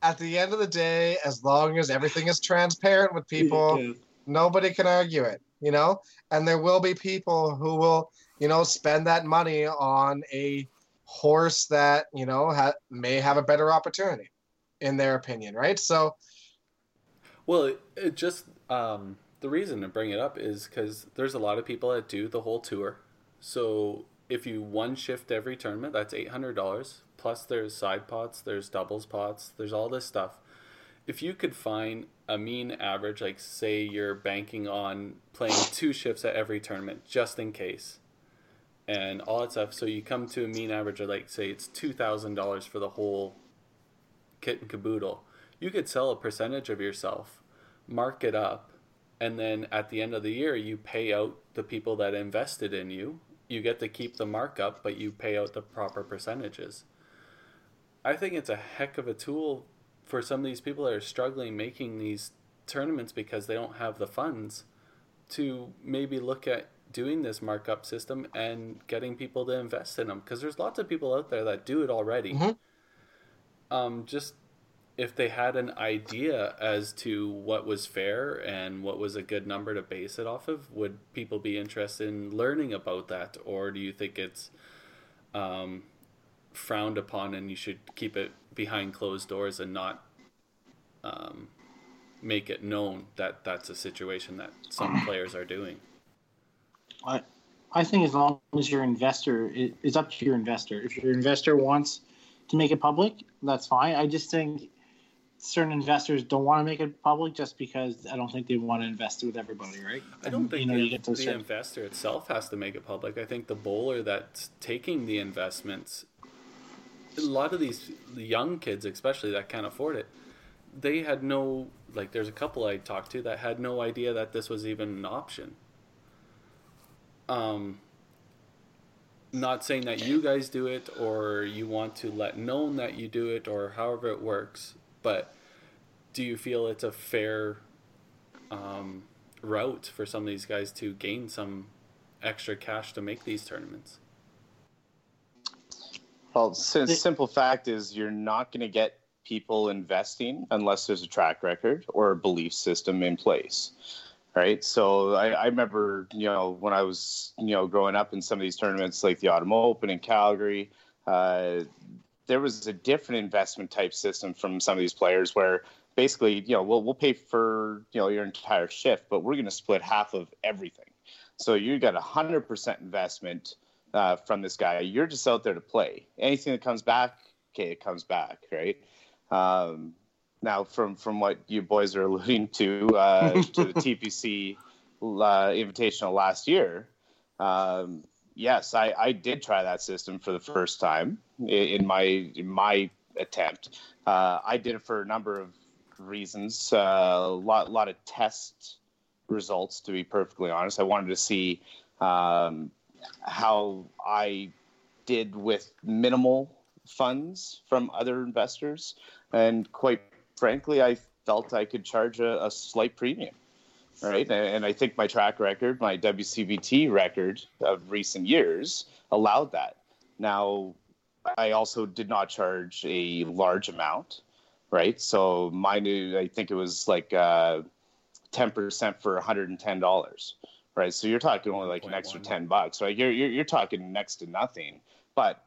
At the end of the day, as long as everything is transparent with people,
Yeah.
nobody can argue it, you know? And there will be people who will, you know, spend that money on a horse that, you know, ha- may have a better opportunity in their opinion, right? So,
Well, it, it just um, the reason to bring it up is because there's a lot of people that do the whole tour. So if you one shift every tournament, that's eight hundred dollars. Plus, there's side pots, there's doubles pots, there's all this stuff. If you could find a mean average, like say you're banking on playing two shifts at every tournament, just in case, and all that stuff, so you come to a mean average of like say it's two thousand dollars for the whole kit and caboodle you could sell a percentage of yourself, mark it up, and then at the end of the year, you pay out the people that invested in you. You get to keep the markup, but you pay out the proper percentages. I think it's a heck of a tool for some of these people that are struggling making these tournaments because they don't have the funds to maybe look at doing this markup system and getting people to invest in them because there's lots of people out there that do it already.
Mhm.
Um, just if they had an idea as to what was fair and what was a good number to base it off of, would people be interested in learning about that, or do you think it's um, frowned upon and you should keep it behind closed doors and not um, make it known that that's a situation that some players are doing.
I, I think as long as your investor, it, it's up to your investor. If your investor wants to make it public, that's fine. I just think certain investors don't want to make it public just because I don't think they want to invest with everybody, right?
I don't think
you know,
the,
you
the
certain-
investor itself has to make it public. I think the bowler that's taking the investments, a lot of these young kids, especially that can't afford it, they had no like. There's a couple I talked to that had no idea that this was even an option. Um, not saying that you guys do it or you want to let known that you do it or however it works, but do you feel it's a fair um, route for some of these guys to gain some extra cash to make these tournaments?
Well, si-
The-
simple fact is you're not going to get people investing unless there's a track record or a belief system in place. Right. So I, I remember, you know, when I was, you know, growing up in some of these tournaments like the Autumn Open in Calgary, uh, there was a different investment type system from some of these players where basically, you know, we'll, we'll pay for, you know, your entire shift, but we're going to split half of everything. So you got a hundred percent investment uh, from this guy. You're just out there to play. Anything that comes back, okay, it comes back, right? Um, now, from from what you boys are alluding to uh, to the TPC uh, Invitational last year, um, yes, I, I did try that system for the first time in, in my in my attempt. Uh, I did it for a number of reasons. Uh, a lot lot of test results, to be perfectly honest. I wanted to see um, how I did with minimal funds from other investors, and quite frankly, I felt I could charge a, a slight premium. Right, and, and I think my track record, my WCBT record of recent years, allowed that. Now, I also did not charge a large amount, right? So mine, I think it was like uh, ten percent for one hundred and ten dollars, right? So you're talking only like an extra ten bucks, right? You're you're, you're talking next to nothing. But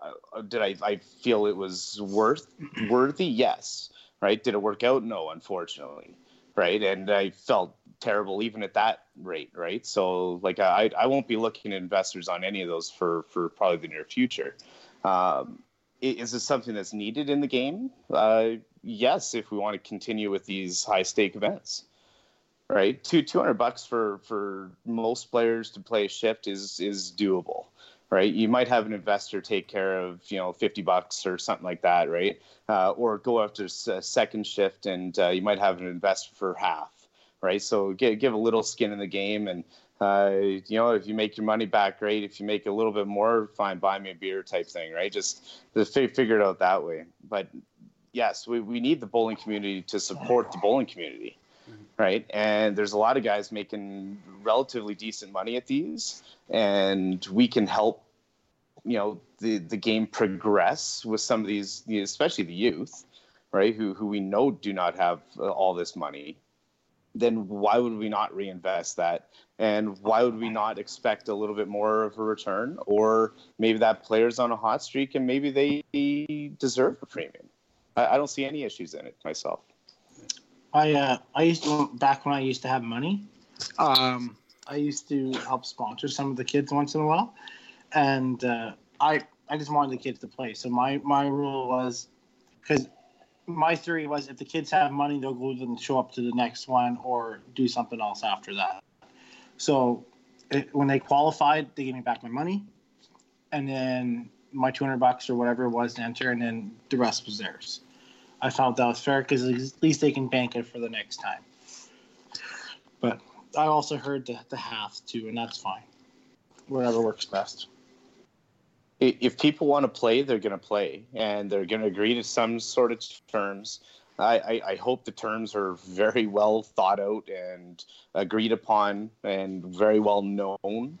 uh, did I I feel it was worth worthy? Yes, right. Did it work out? No, unfortunately, right. And I felt terrible even at that rate, right? So like I I won't be looking at investors on any of those for for probably the near future. Um, is this something that's needed in the game? Uh, yes, if we want to continue with these high stake events right? Two two hundred bucks for for most players to play a shift is is doable, right? You might have an investor take care of you know fifty bucks or something like that, right? Uh, or go after a second shift, and uh, you might have an investor for half, right? So give give a little skin in the game, and uh, you know if you make your money back, great. If you make a little bit more, fine, buy me a beer type thing, right? Just just fi- figure it out that way. But yes, we, we need the bowling community to support the bowling community right? And there's a lot of guys making relatively decent money at these, and we can help, you know, the the game progress with some of these, especially the youth, right? Who who we know do not have uh, all this money. Then why would we not reinvest that? And why would we not expect a little bit more of a return? Or maybe that player's on a hot streak and maybe they deserve a premium. I, I don't see any issues in it myself.
I uh, I used to back when I used to have money. Um, I used to help sponsor some of the kids once in a while, and uh, I I just wanted the kids to play. So my my rule was because my theory was if the kids have money, they'll go and show up to the next one or do something else after that. So it, when they qualified, they gave me back my money, and then my two hundred bucks or whatever it was to enter, and then the rest was theirs. I felt that was fair because at least they can bank it for the next time. But I also heard the, the half too, and that's fine. Whatever works best.
if people want to play, they're going to play, and they're going to agree to some sort of terms. I, I, I hope the terms are very well thought out and agreed upon and very well known,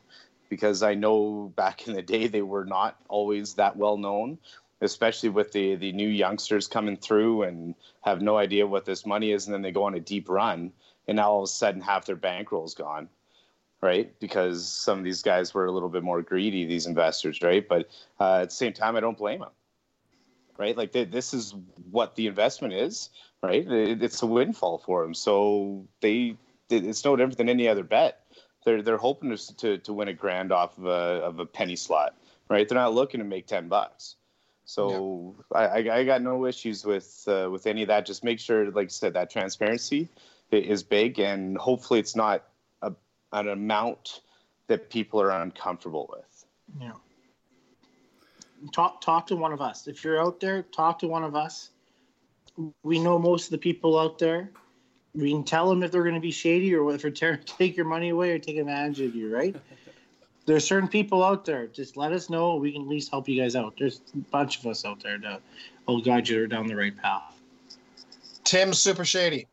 because I know back in the day they were not always that well known, especially with the the new youngsters coming through and have no idea what this money is, and then they go on a deep run, and now all of a sudden half their bankroll's gone right? Because some of these guys were a little bit more greedy, these investors, right? But uh, at the same time, I don't blame them. right? Like th- this is what the investment is, right? It, it's a windfall for them. So they, it's no different than any other bet. They're they're hoping to to, to win a grand off of a of a penny slot, right? They're not looking to make ten bucks. So I, I, I got no issues with uh, with any of that. Just make sure, like I said, that transparency is big, and hopefully it's not a, an amount that people are uncomfortable with.
Yeah. Talk talk to one of us. If you're out there, talk to one of us. We know most of the people out there. We can tell them if they're going to be shady or if they're take your money away or take advantage of you, right? There's certain people out there. Just let us know. We can at least help you guys out. There's a bunch of us out there that will guide you down the right path.
Tim's super shady.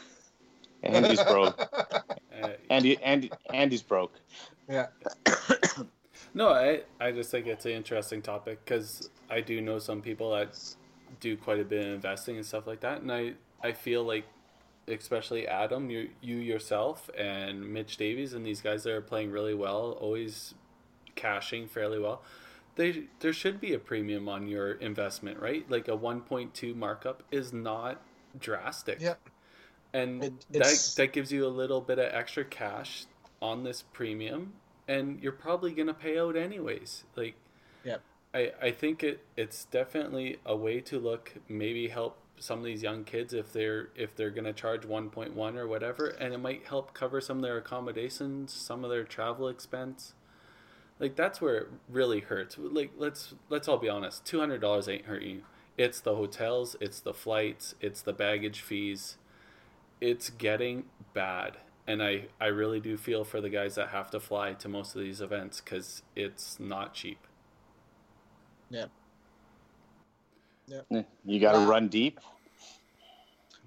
Andy's broke.
Uh,
Andy, Andy, Andy's broke.
Yeah.
No, I I just think it's an interesting topic because I do know some people that do quite a bit of investing and stuff like that, and I I feel like especially Adam, you you yourself and Mitch Davies and these guys that are playing really well, always cashing fairly well. They there should be a premium on your investment, right? Like a one point two markup is not drastic.
Yep.
And
It-
that that gives you a little bit of extra cash on this premium and you're probably gonna pay out anyways. Like
Yep.
I, I think it it's definitely a way to look maybe help some of these young kids if they're if they're gonna charge one point one or whatever and it might help cover some of their accommodations, some of their travel expense. Like that's where it really hurts. Like let's let's all be honest, two hundred dollars ain't hurting you. It's the hotels, it's the flights, it's the baggage fees. It's getting bad. And I, I really do feel for the guys that have to fly to most of these events because it's not cheap.
You got to
Wow.
run deep.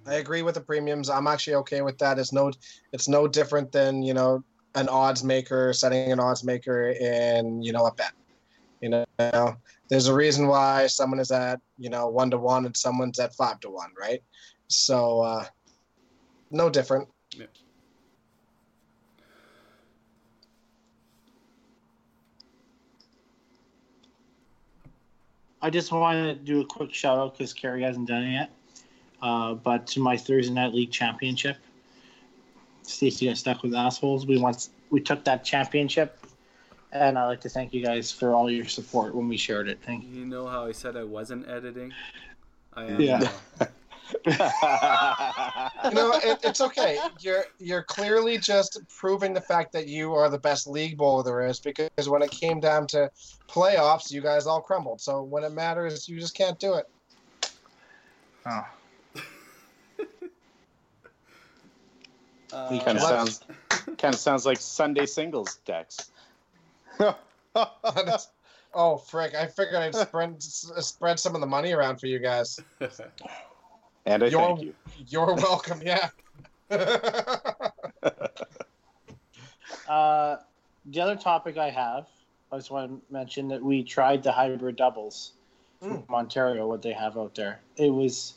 I agree with the premiums. I'm actually okay with that. It's no, it's no different than you know an odds maker setting an odds maker in you know a bet. You know, there's a reason why someone is at you know one to one and someone's at five to one, right? So uh, no different.
I just wanted to do a quick shout out because Kerry hasn't done it yet. Uh, but to my Thursday night league championship, Stacey got stuck with assholes. We once we took that championship, and I'd like to thank you guys for all your support when we shared it. Thank you.
You know how I said I wasn't editing? I am
Yeah.
now.
You know, it, it's okay. You're you're clearly just proving the fact that you are the best league bowler there is. Because when it came down to playoffs, you guys all crumbled. So when it matters, you just can't do it.
Oh.
Uh,
kind of sounds kind of sounds like Sunday singles Dex.
oh frick! I figured I'd spread spread some of the money around for you guys.
And I
You're-
thank you.
You're welcome. Yeah.
Uh, the other topic I have, I just want to mention that we tried the hybrid doubles from Ontario, what they have out there. It was,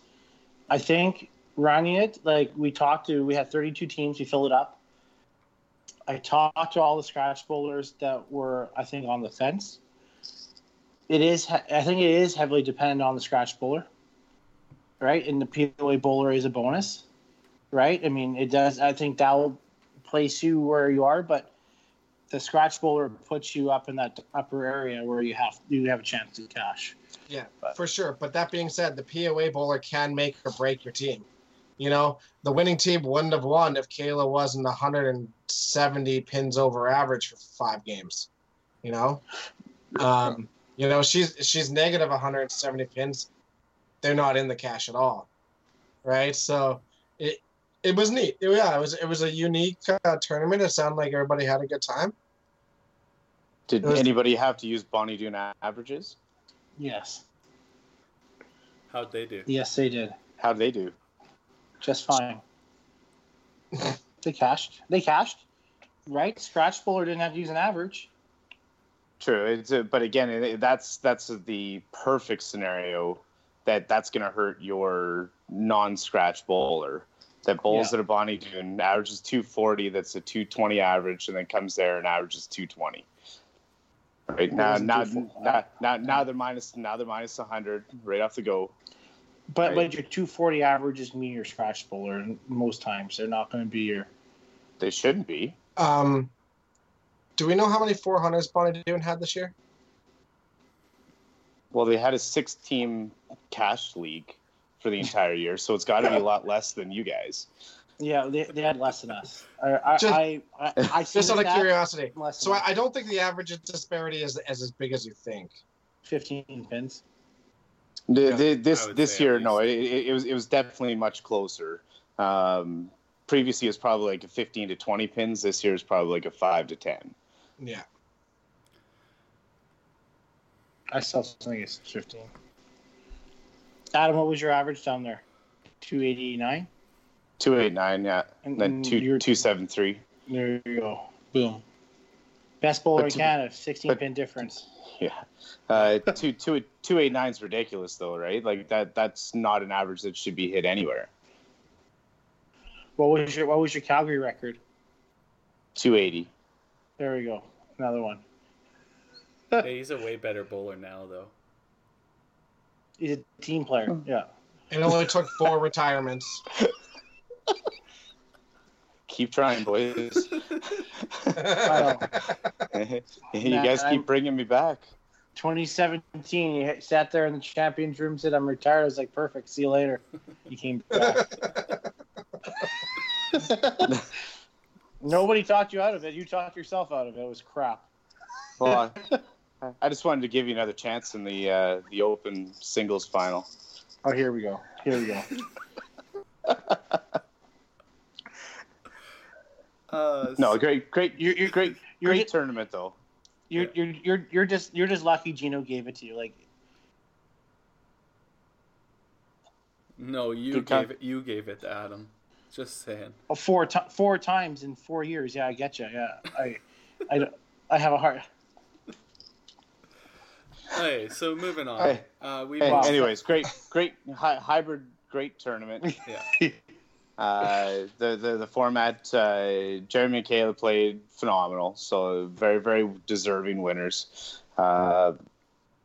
I think, running it, like we talked to, we had 32 teams, we filled it up. I talked to all the scratch bowlers that were, I think, on the fence. It is, I think it is heavily dependent on the scratch bowler, right? And the POA bowler is a bonus, right? I mean, it does, I think that will place you where you are, but the scratch bowler puts you up in that upper area where you have you have a chance to cash.
Yeah,
But-
for sure. But that being said, the POA bowler can make or break your team. You know, the winning team wouldn't have won if Kayla wasn't 170 pins over average for five games. You know, um, you know she's she's negative 170 pins. They're not in the cash at all, right? So it it was neat. It- yeah, it was it was a unique uh, tournament. It sounded like everybody had a good time.
Did
was-
anybody have to use Bonnie Doon averages?
Yes,
How'd they do?
yes, they did
How'd they do?
just fine. they cashed. They cashed, right? Scratch bowler didn't have to use an average.
True, it's a, but again, it, that's that's the perfect scenario that that's going to hurt your non-scratch bowler. That bowls
Yeah.
at a Bonnie Doon averages 240. That's a 220 average, and then comes there and averages 220. Right now, now, now, now, now they're minus. Now they're minus 100 right off the go.
But
Right.
but your 240 average is me your scratch bowler and most times. They're not going to be your.
They shouldn't be.
Um, do we know how many 400s Bonnie Doon had this year?
Well, they had a six-team cash league for the entire year, so it's got to be a lot less than you guys.
Yeah, they, they had less than us. I I
Just-
I, I, I
Just out of curiosity. So I, I don't think the average disparity is as, as big as you think.
15 pins.
The, the, this this year, no, it, it, it was it was definitely much closer. Um, previously, it was probably like a 15 to 20 pins. This year is probably like a five to 10.
Yeah.
I still think it's 15. Adam, what was your average down there? 289?
289, yeah,
And,
and then two
you're-
273.
There you go. Boom. Best bowler
But
in
to-
Canada, 16
but-
pin difference.
Yeah, uh, two two two eight nine is ridiculous though, right? Like that that's not an average that should be hit anywhere.
What was your What was your Calgary record?
280.
There we go. Another one.
Yeah, he's a way better bowler now, though.
He's a team player. Hmm. Yeah.
And it only took four retirements.
Keep trying, boys.
I
you
Nah,
guys
I'm-
keep bringing me back.
2017, he sat there in the champions room, said, "I'm retired." I was like, "Perfect. See you later." He came back. Nobody talked you out of it. You talked yourself out of it. It was crap.
Well, I, I just wanted to give you another chance in the uh, the Open singles final.
Oh, here we go. Here we go.
Uh,
No, great, great,
You're you're
great,
you're
great tournament though.
you're, you're you're you're just you're just lucky Gino gave it to you. Like
no, you
Good
gave it. You gave it to Adam. Just saying.
oh, four ti four times in four years. Yeah, I get you. Yeah, I I don't- I have a heart.
Hey, so moving on.
Hey.
Uh, we
Hey,
Wow.
anyways, great, great hy- hybrid, great tournament.
yeah.
Uh, the, the the format, uh, Jeremy and Caleb played phenomenal, so very very deserving winners. Uh,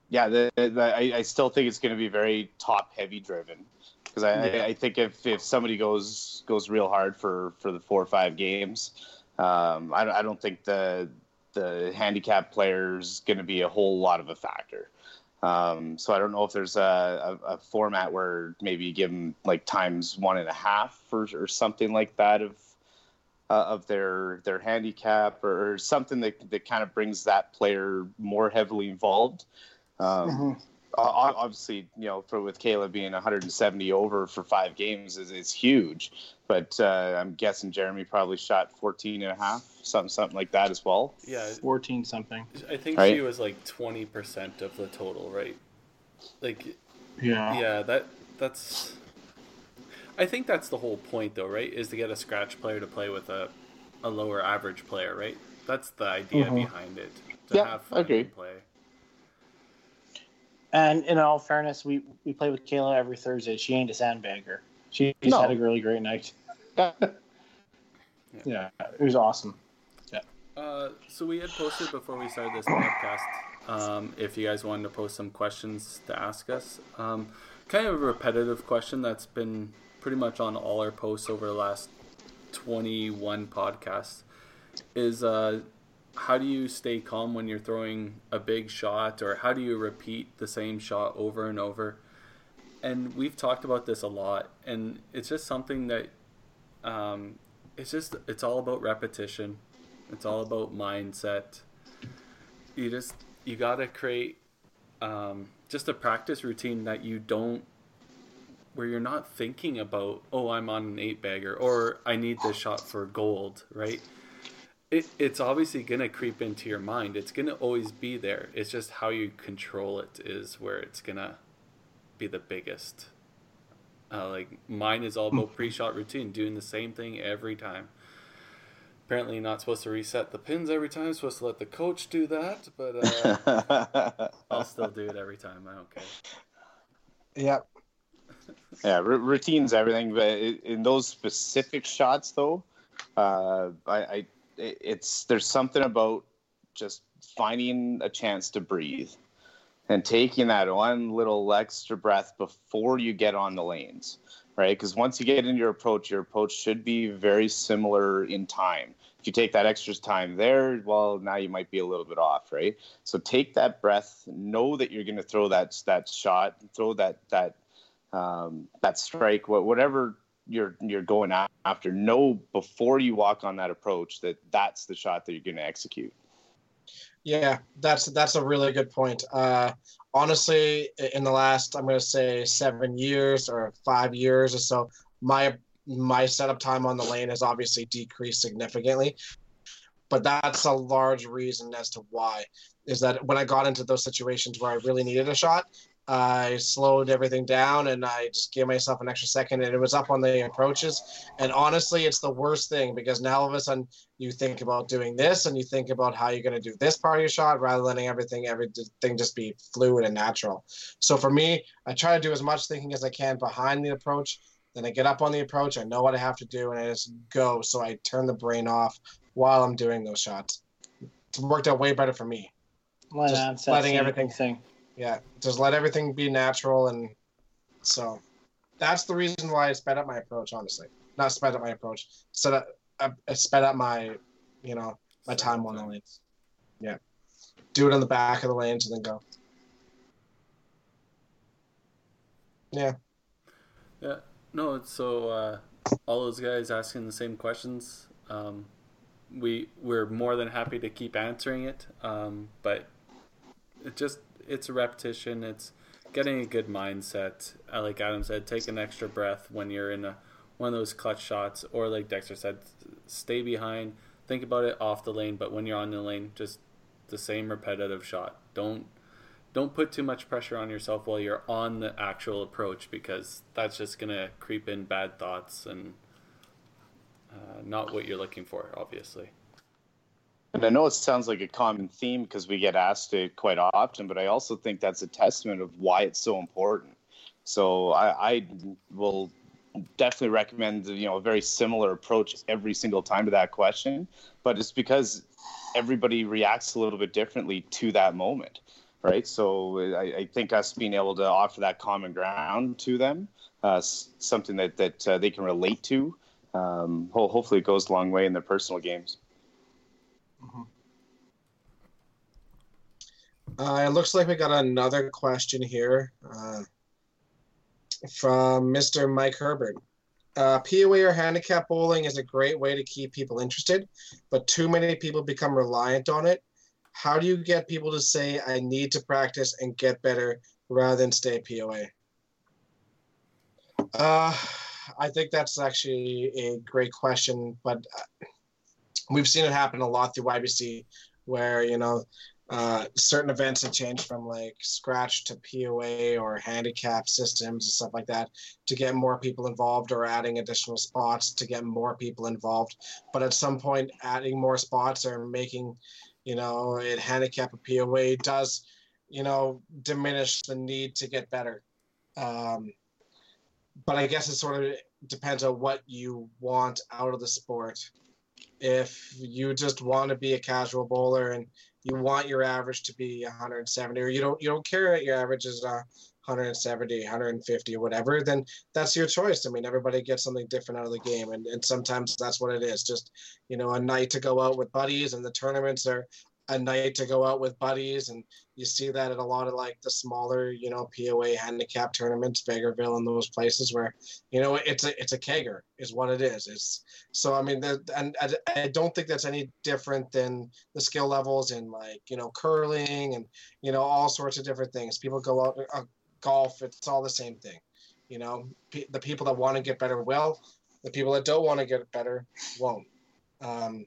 yeah, the, the, I, I still think it's going to be very top heavy driven because I,
Yeah.
I, I think if, if somebody goes goes real hard for, for the four or five games, um, I, don't- I don't think the the handicap players going to be a whole lot of a factor. Um, so I don't know if there's a, a, a format where maybe you give them like times one and a half or, or something like that of uh, of their their handicap or, something that that kind of brings that player more heavily involved. Um,
Mhm.
O- o- Obviously, you know, for with Caleb being 170 over for five games is, is huge, but uh, I'm guessing Jeremy probably shot 14 and a half, something something like that as well.
Yeah.
Fourteen something.
I think
Right.
she was like twenty percent of the total, right? Like,
Yeah.
yeah, that that's. I think that's the whole point, though, right? Is to get a scratch player to play with a, a lower average player, right? That's the idea
Mhm.
behind it. To
Yeah,
have fun
agree.
and play.
And in all fairness, we we play with Kayla every Thursday. She ain't a sandbagger. She's
No.
had a really great night.
Yeah.
Yeah, it was awesome.
Uh, so we had posted before we started this podcast. Um, if you guys wanted to post some questions to ask us, um, kind of a repetitive question that's been pretty much on all our posts over the last twenty-one podcasts is uh, how do you stay calm when you're throwing a big shot, or how do you repeat the same shot over and over? And we've talked about this a lot, and it's just something that um, it's just it's all about repetition. It's all about mindset. You just you gotta create um, just a practice routine that you don't where you're not thinking about oh I'm on an eight bagger or I need this shot for gold, right? It, it's obviously gonna creep into your mind. It's gonna always be there. It's just how you control it is where it's gonna be the biggest. Uh, like mine is all about pre-shot routine, doing the same thing every time. Apparently, you're not supposed to reset the pins every time. Supposed to let the coach do that, but uh, I'll still do it every time. I don't care.
Yep.
yeah, r- routines everything, but in those specific shots though, uh, I, I it's there's something about just finding a chance to breathe and taking that one little extra breath before you get on the lanes, right? Because once you get into your approach, your approach should be very similar in time. If you take that extra time there, well, now you might be a little bit off, right? So take that breath, know that you're going to throw that that shot, throw that that um, that strike, whatever you're you're going after. Know before you walk on that approach that that's the shot that you're going to execute.
Yeah, that's that's a really good point. Uh, honestly, in the last I'm going to say seven years or five years or so, my my setup time on the lane has obviously decreased significantly. But that's a large reason as to why is that when I got into those situations where I really needed a shot, I slowed everything down and I just gave myself an extra second and it was up on the approaches. And honestly, it's the worst thing because now all of a sudden you think about doing this and you think about how you're going to do this part of your shot rather than letting everything everything just be fluid and natural. So for me, I try to do as much thinking as I can behind the approach. Then I get up on the approach. I know what I have to do and I just go. So I turn the brain off while I'm doing those shots. It's worked out way better for me.
Why just letting everything thing
yeah, just let everything be natural, and so that's the reason why I sped up my approach. Honestly, not sped up my approach, sped up, I sped up my, you know, my time on the lanes. Yeah, do it on the back of the lanes and then go. Yeah.
Yeah. No, It's so uh, all those guys asking the same questions. Um, we we're more than happy to keep answering it, um, but it just it's a repetition. It's getting a good mindset. Uh, like Adam said, take an extra breath when you're in a, one of those clutch shots, or like Dexter said, stay behind. Think about it off the lane, but when you're on the lane, just the same repetitive shot. Don't don't put too much pressure on yourself while you're on the actual approach because that's just gonna creep in bad thoughts and uh, not what you're looking for, obviously.
And I know it sounds like a common theme because we get asked it quite often, but I also think that's a testament of why it's so important. So I, I will definitely recommend you know a very similar approach every single time to that question, but it's because everybody reacts a little bit differently to that moment, right? So I, I think us being able to offer that common ground to them, uh, something that that uh, they can relate to, um, hopefully it goes a long way in their personal games.
Mm-hmm. Uh, it looks like we got another question here uh, from Mr. Mike Herbert. Uh, POA or handicap bowling is a great way to keep people interested, but too many people become reliant on it. How do you get people to say, I need to practice and get better rather than stay POA? Uh, I think that's actually a great question, but uh, we've seen it happen a lot through YBC, where you know uh, certain events have changed from like scratch to POA or handicap systems and stuff like that to get more people involved or adding additional spots to get more people involved. But at some point, adding more spots or making, you know, it handicap a POA does, you know, diminish the need to get better. Um, but I guess it sort of depends on what you want out of the sport if you just want to be a casual bowler and you want your average to be 170 or you don't you don't care that your average is uh, 170 150 or whatever then that's your choice. I mean everybody gets something different out of the game. And, and sometimes that's what it is just you know a night to go out with buddies and the tournaments are a night to go out with buddies and you see that at a lot of like the smaller you know poa handicap tournaments Vegreville and those places where you know it's a it's a kegger is what it is. It's so i mean the, and I, I don't think that's any different than the skill levels in like you know curling and you know all sorts of different things. People go out uh, golf it's all the same thing. You know P- the people that want to get better will the people that don't want to get better won't. Um,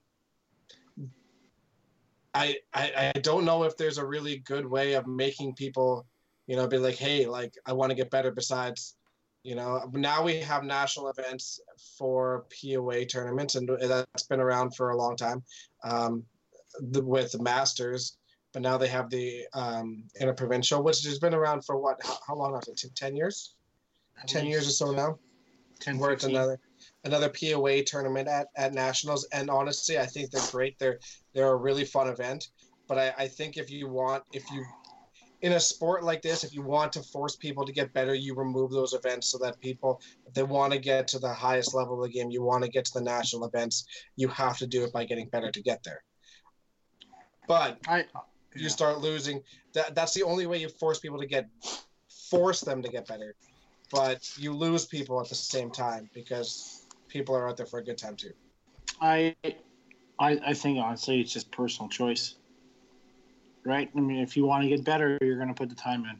I, I I don't know if there's a really good way of making people, you know, be like, hey, like I want to get better. Besides, you know, now we have national events for POA tournaments, and that's been around for a long time, um, the, with the Masters. But now they have the um, interprovincial, which has been around for what? How, how long now? Ten years? Ten years or so now. 10, where it's another another POA tournament at, at nationals. And honestly, I think they're great. They're they're a really fun event. But I, I think if you want, if you, in a sport like this, if you want to force people to get better, you remove those events so that people, if they want to get to the highest level of the game, you want to get to the national events, you have to do it by getting better to get there. But
I
you start losing. That that's the only way you force people to get, force them to get better. But you lose people at the same time because people are out there for a good time too.
I, I, I think honestly, it's just personal choice, right? I mean, if you want to get better, you're going to put the time in,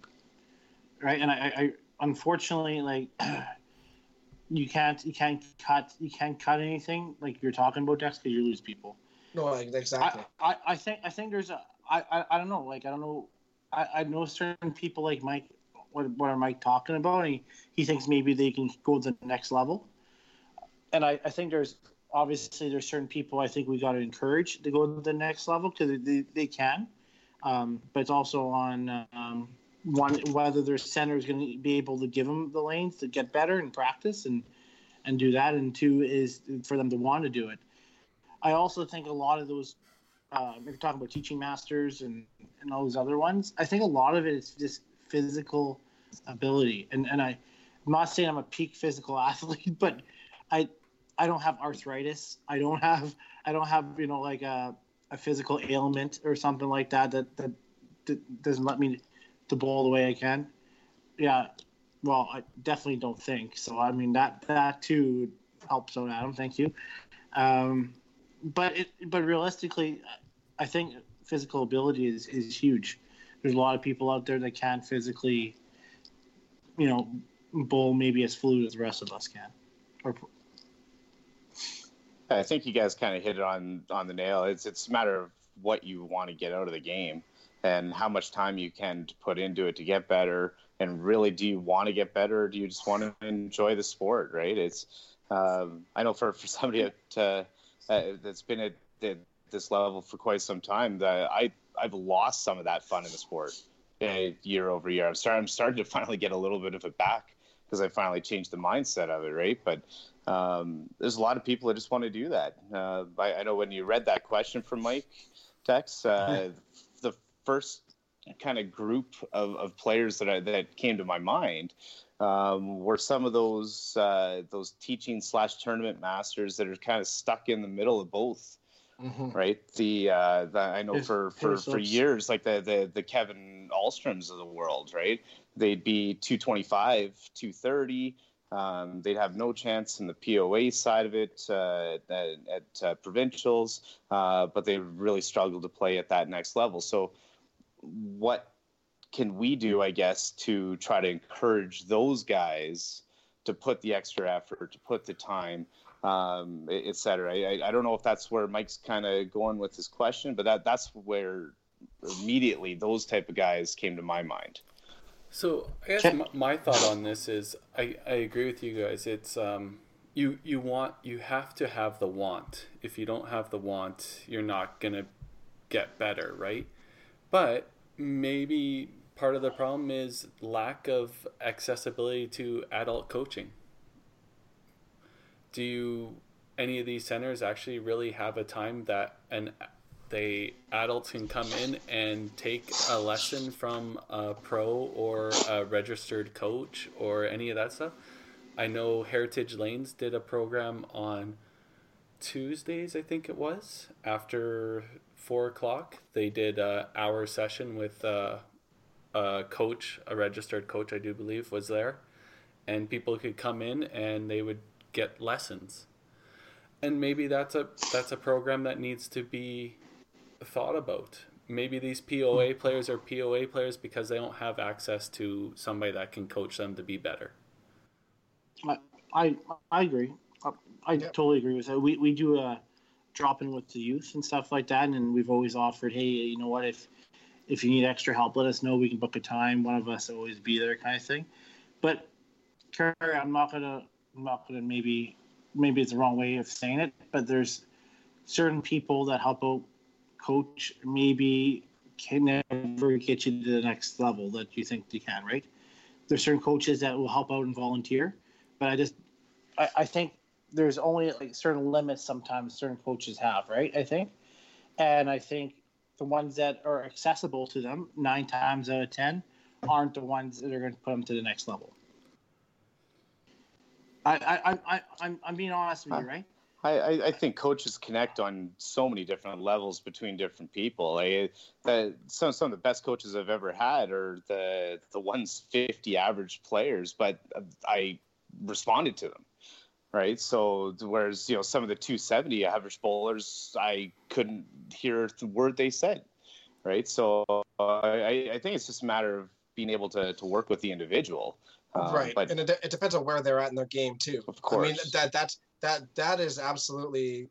right? And I, I unfortunately, like, you can't, you can't cut, you can't cut anything like you're talking about, Dex, because you lose people.
No, like, exactly.
I, I, I think, I think there's a, I, I, I don't know, like, I don't know, I, I know certain people like Mike. What, what are Mike talking about? And he, he thinks maybe they can go to the next level. And I, I think there's obviously there's certain people I think we got to encourage to go to the next level because they, they can. Um, but it's also on um, one whether their center is going to be able to give them the lanes to get better and practice and and do that. And two is for them to want to do it. I also think a lot of those. Uh, if you're talking about teaching masters and, and all those other ones, I think a lot of it is just physical ability. And and I, I'm not saying I'm a peak physical athlete, but I I don't have arthritis. I don't have I don't have you know like a, a physical ailment or something like that that, that that doesn't let me to bowl the way I can. Yeah, well, I definitely don't think so. I mean that that too helps out Adam. Thank you. Um, but it but realistically, I think physical ability is is huge. There's a lot of people out there that can physically, you know, bowl maybe as fluid as the rest of us can, or
I think you guys kind of hit it on on the nail. It's it's a matter of what you want to get out of the game and how much time you can put into it to get better. And really, do you want to get better, or do you just want to enjoy the sport? Right? It's um, I know for for somebody to, uh, that's been at, this level for quite some time, that I I've lost some of that fun in the sport uh, year over year. I'm starting I'm starting to finally get a little bit of it back because I finally changed the mindset of it. Right? But um, there's a lot of people that just want to do that. Uh, I, I, know when you read that question from Mike Tex, uh, the first kind of group of, of players that I, that came to my mind um, were some of those uh, those teaching slash tournament masters that are kind of stuck in the middle of both. Mm-hmm. Right. The, uh, the, I know for, for, for years, like the, the, the Kevin Ahlstroms of the world, right? They'd be 225, 230, um, they'd have no chance in the POA side of it uh, at, at uh, provincials, uh, but they really struggled to play at that next level. So, what can we do, I guess, to try to encourage those guys to put the extra effort, to put the time, um, et cetera? I, I don't know if that's where Mike's kind of going with his question, but that that's where immediately those type of guys came to my mind.
So I guess my, my, thought on this is I, I agree with you guys. It's um you you want you have to have the want. If you don't have the want, you're not gonna get better, right? But maybe part of the problem is lack of accessibility to adult coaching. Do any of these centers actually really have a time that an they adults can come in and take a lesson from a pro or a registered coach or any of that stuff. I know Heritage Lanes did a program on Tuesdays, I think it was, after four o'clock. They did a hour session with a, a coach, a registered coach, I do believe, was there, and people could come in and they would get lessons. And maybe that's a that's a program that needs to be thought about. Maybe these POA hmm. players are POA players because they don't have access to somebody that can coach them to be better.
I I, I agree. I, I yep. totally agree with that. We we do a drop in with the youth and stuff like that, and we've always offered, hey, you know what, if if you need extra help, let us know. We can book a time. One of us always be there, kind of thing. But Kerry, I'm not gonna I'm not gonna maybe maybe it's the wrong way of saying it, but there's certain people that help out coach maybe can never get you to the next level that you think they can, right? There's certain coaches that will help out and volunteer, but I just I, I think there's only like certain limits sometimes certain coaches have, right? I think. And I think the ones that are accessible to them nine times out of ten aren't the ones that are going to put them to the next level. I, I, I, I'm, I'm being honest with you, right?
I, I, I think coaches connect on so many different levels between different people. I, the, some some of the best coaches I've ever had are the the ones fifty average players, but I responded to them, right? So whereas you know some of the two seventy average bowlers, I couldn't hear the word they said, right? So uh, I, I think it's just a matter of being able to to work with the individual. Uh,
right,
but
and it, it depends on where they're at in their game too.
Of course.
I mean that that's that that is absolutely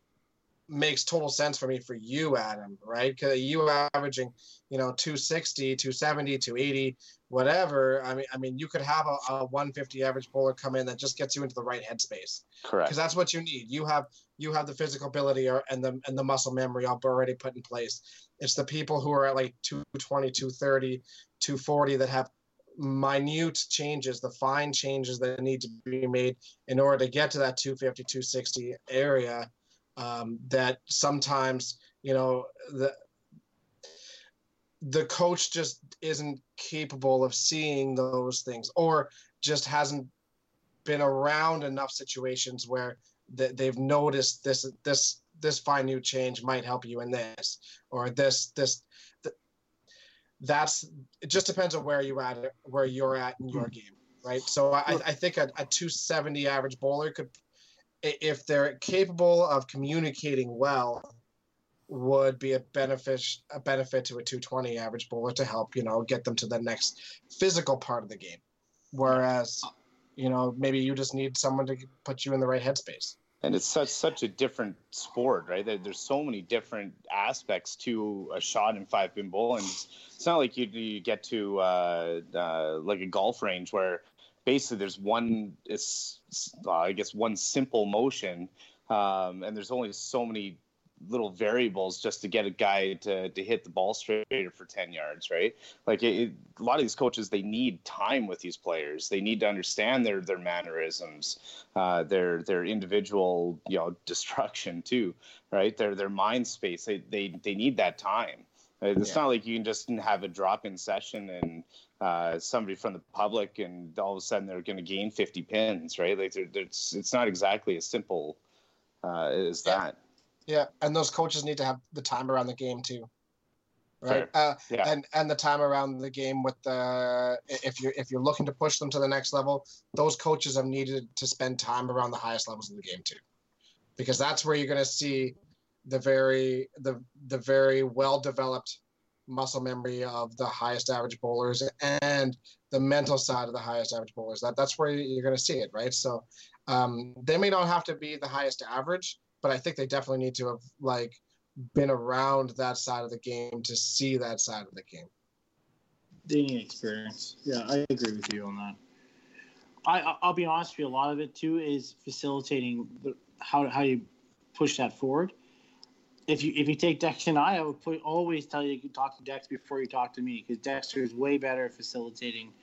makes total sense for me for you, Adam. Right? Because you averaging, you know, 260, 270, 280, whatever. I mean, I mean, you could have a, a 150 average bowler come in that just gets you into the right headspace.
correct.
Because that's what you need. You have you have the physical ability or, and the and the muscle memory already put in place. It's the people who are at like 220, 230, 240 that have minute changes, the fine changes that need to be made in order to get to that 250, 260 area. Um, that sometimes, you know, the the coach just isn't capable of seeing those things, or just hasn't been around enough situations where th- they've noticed this this this fine new change might help you in this, or this this. Th- that's it. Just depends on where you at where you're at in your hmm. game, right? So I, I think a, a 270 average bowler could, if they're capable of communicating well, would be a benefit a benefit to a 220 average bowler to help you know get them to the next physical part of the game. Whereas, you know, maybe you just need someone to put you in the right headspace.
And it's such such a different sport, right? There, there's so many different aspects to a shot in five pin bowling. It's, it's not like you you get to uh, uh, like a golf range where basically there's one is uh, I guess one simple motion, um, and there's only so many little variables just to get a guy to, to hit the ball straighter for 10 yards right? Like it, it- a lot of these coaches they need time with these players. They need to understand their their mannerisms uh, their their individual you know destruction too right? Their their mind space. They they, they need that time. It's
Yeah.
not like you can just have a drop in session and uh, somebody from the public and all of a sudden they're going to gain 50 pins right? Like they're, they're- it's, it's not exactly as simple uh, as
Yeah.
that
Yeah, and those coaches need to have the time around the game too, right? Uh,
Yeah.
and and the time around the game with the if you're if you're looking to push them to the next level, those coaches have needed to spend time around the highest levels of the game too, because that's where you're going to see the very the the very well developed muscle memory of the highest average bowlers and the mental side of the highest average bowlers. That that's where you're going to see it, right? So um, they may not have to be the highest average, but I think they definitely need to have like been around that side of the game to see that side of the game.
They need experience. Yeah, I agree with you on that. I I'll be honest with you. A lot of it too is facilitating the, how how you push that forward. If you if you take Dexter and I, I would put, always tell you to talk to Dex before you talk to me because Dexter is way better at facilitating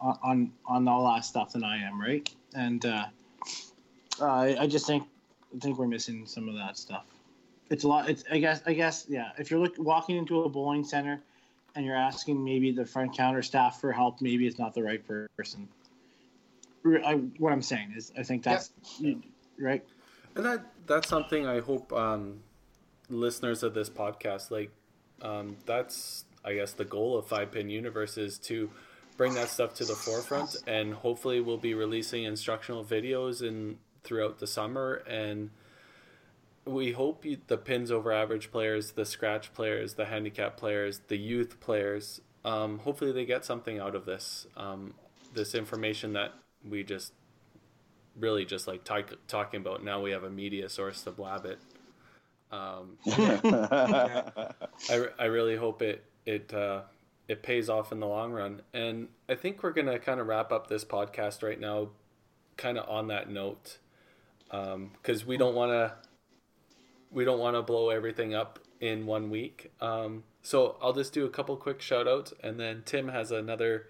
on, on on all that stuff than I am, right? And uh, uh, I just think I think we're missing some of that stuff. It's a lot. It's I guess I guess yeah. If you're look, walking into a bowling center and you're asking maybe the front counter staff for help, maybe it's not the right person. I, what I'm saying is, I think that's right.
And that that's something I hope um, listeners of this podcast like. Um, that's I guess the goal of Five Pin Universe is to bring that stuff to the forefront, and hopefully we'll be releasing instructional videos in throughout the summer, and we hope you, the pins over average players, the scratch players, the handicap players, the youth players, um, hopefully they get something out of this. Um, this information that we just really just like talk, talking about. Now we have a media source to blab it. Um, I, I really hope it it uh, it pays off in the long run. And I think we're gonna kind of wrap up this podcast right now, kind of on that note, because we don't want to we don't want to blow everything up in one week. Um, so I'll just do a couple quick shout outs, and then Tim has another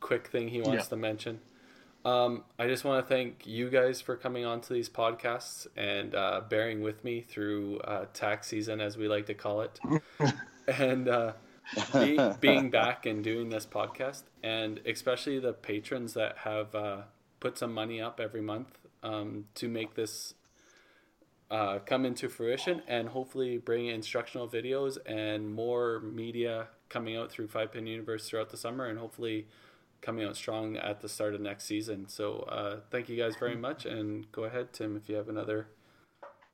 quick thing he wants
Yeah.
to mention. Um, I just want to thank you guys for coming on to these podcasts and uh, bearing with me through uh, tax season, as we like to call it, and uh, be, being back and doing this podcast, and especially the patrons that have uh, put some money up every month um, to make this uh, come into fruition and hopefully bring instructional videos and more media coming out through Five Pin Universe throughout the summer and hopefully coming out strong at the start of next season. So uh, thank you guys very much and go ahead, Tim, if you have another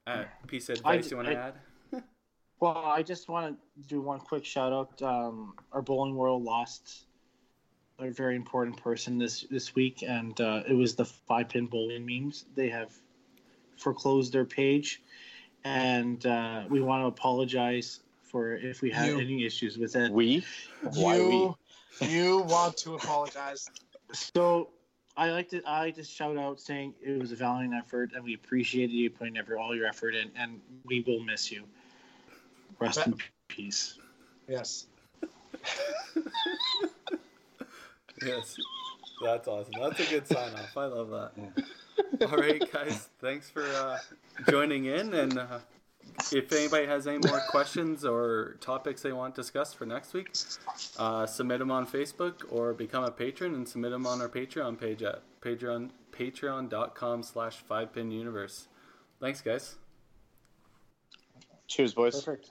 uh, piece of advice
I-
you want to add.
Well, I just want to do one quick shout out. Um, our bowling world lost a very important person this this week, and uh, it was the five pin bowling memes. They have foreclosed their page, and uh, we want to apologize for if we had
You-
any issues with it.
We? Why we?
You, you want to apologize.
So I like to I like to shout out saying it was a valiant effort, and we appreciate you putting every, all your effort in, and we will miss you. Rest in peace.
Yes.
Yes, that's awesome. That's a good sign off. I love that. All right, guys, thanks for uh, joining in. And uh, if anybody has any more questions or topics they want discussed for next week, uh, submit them on Facebook or become a patron and submit them on our Patreon page at Patreon patreon.com slash 5 pin universe. Thanks, guys.
Cheers, boys.
Perfect.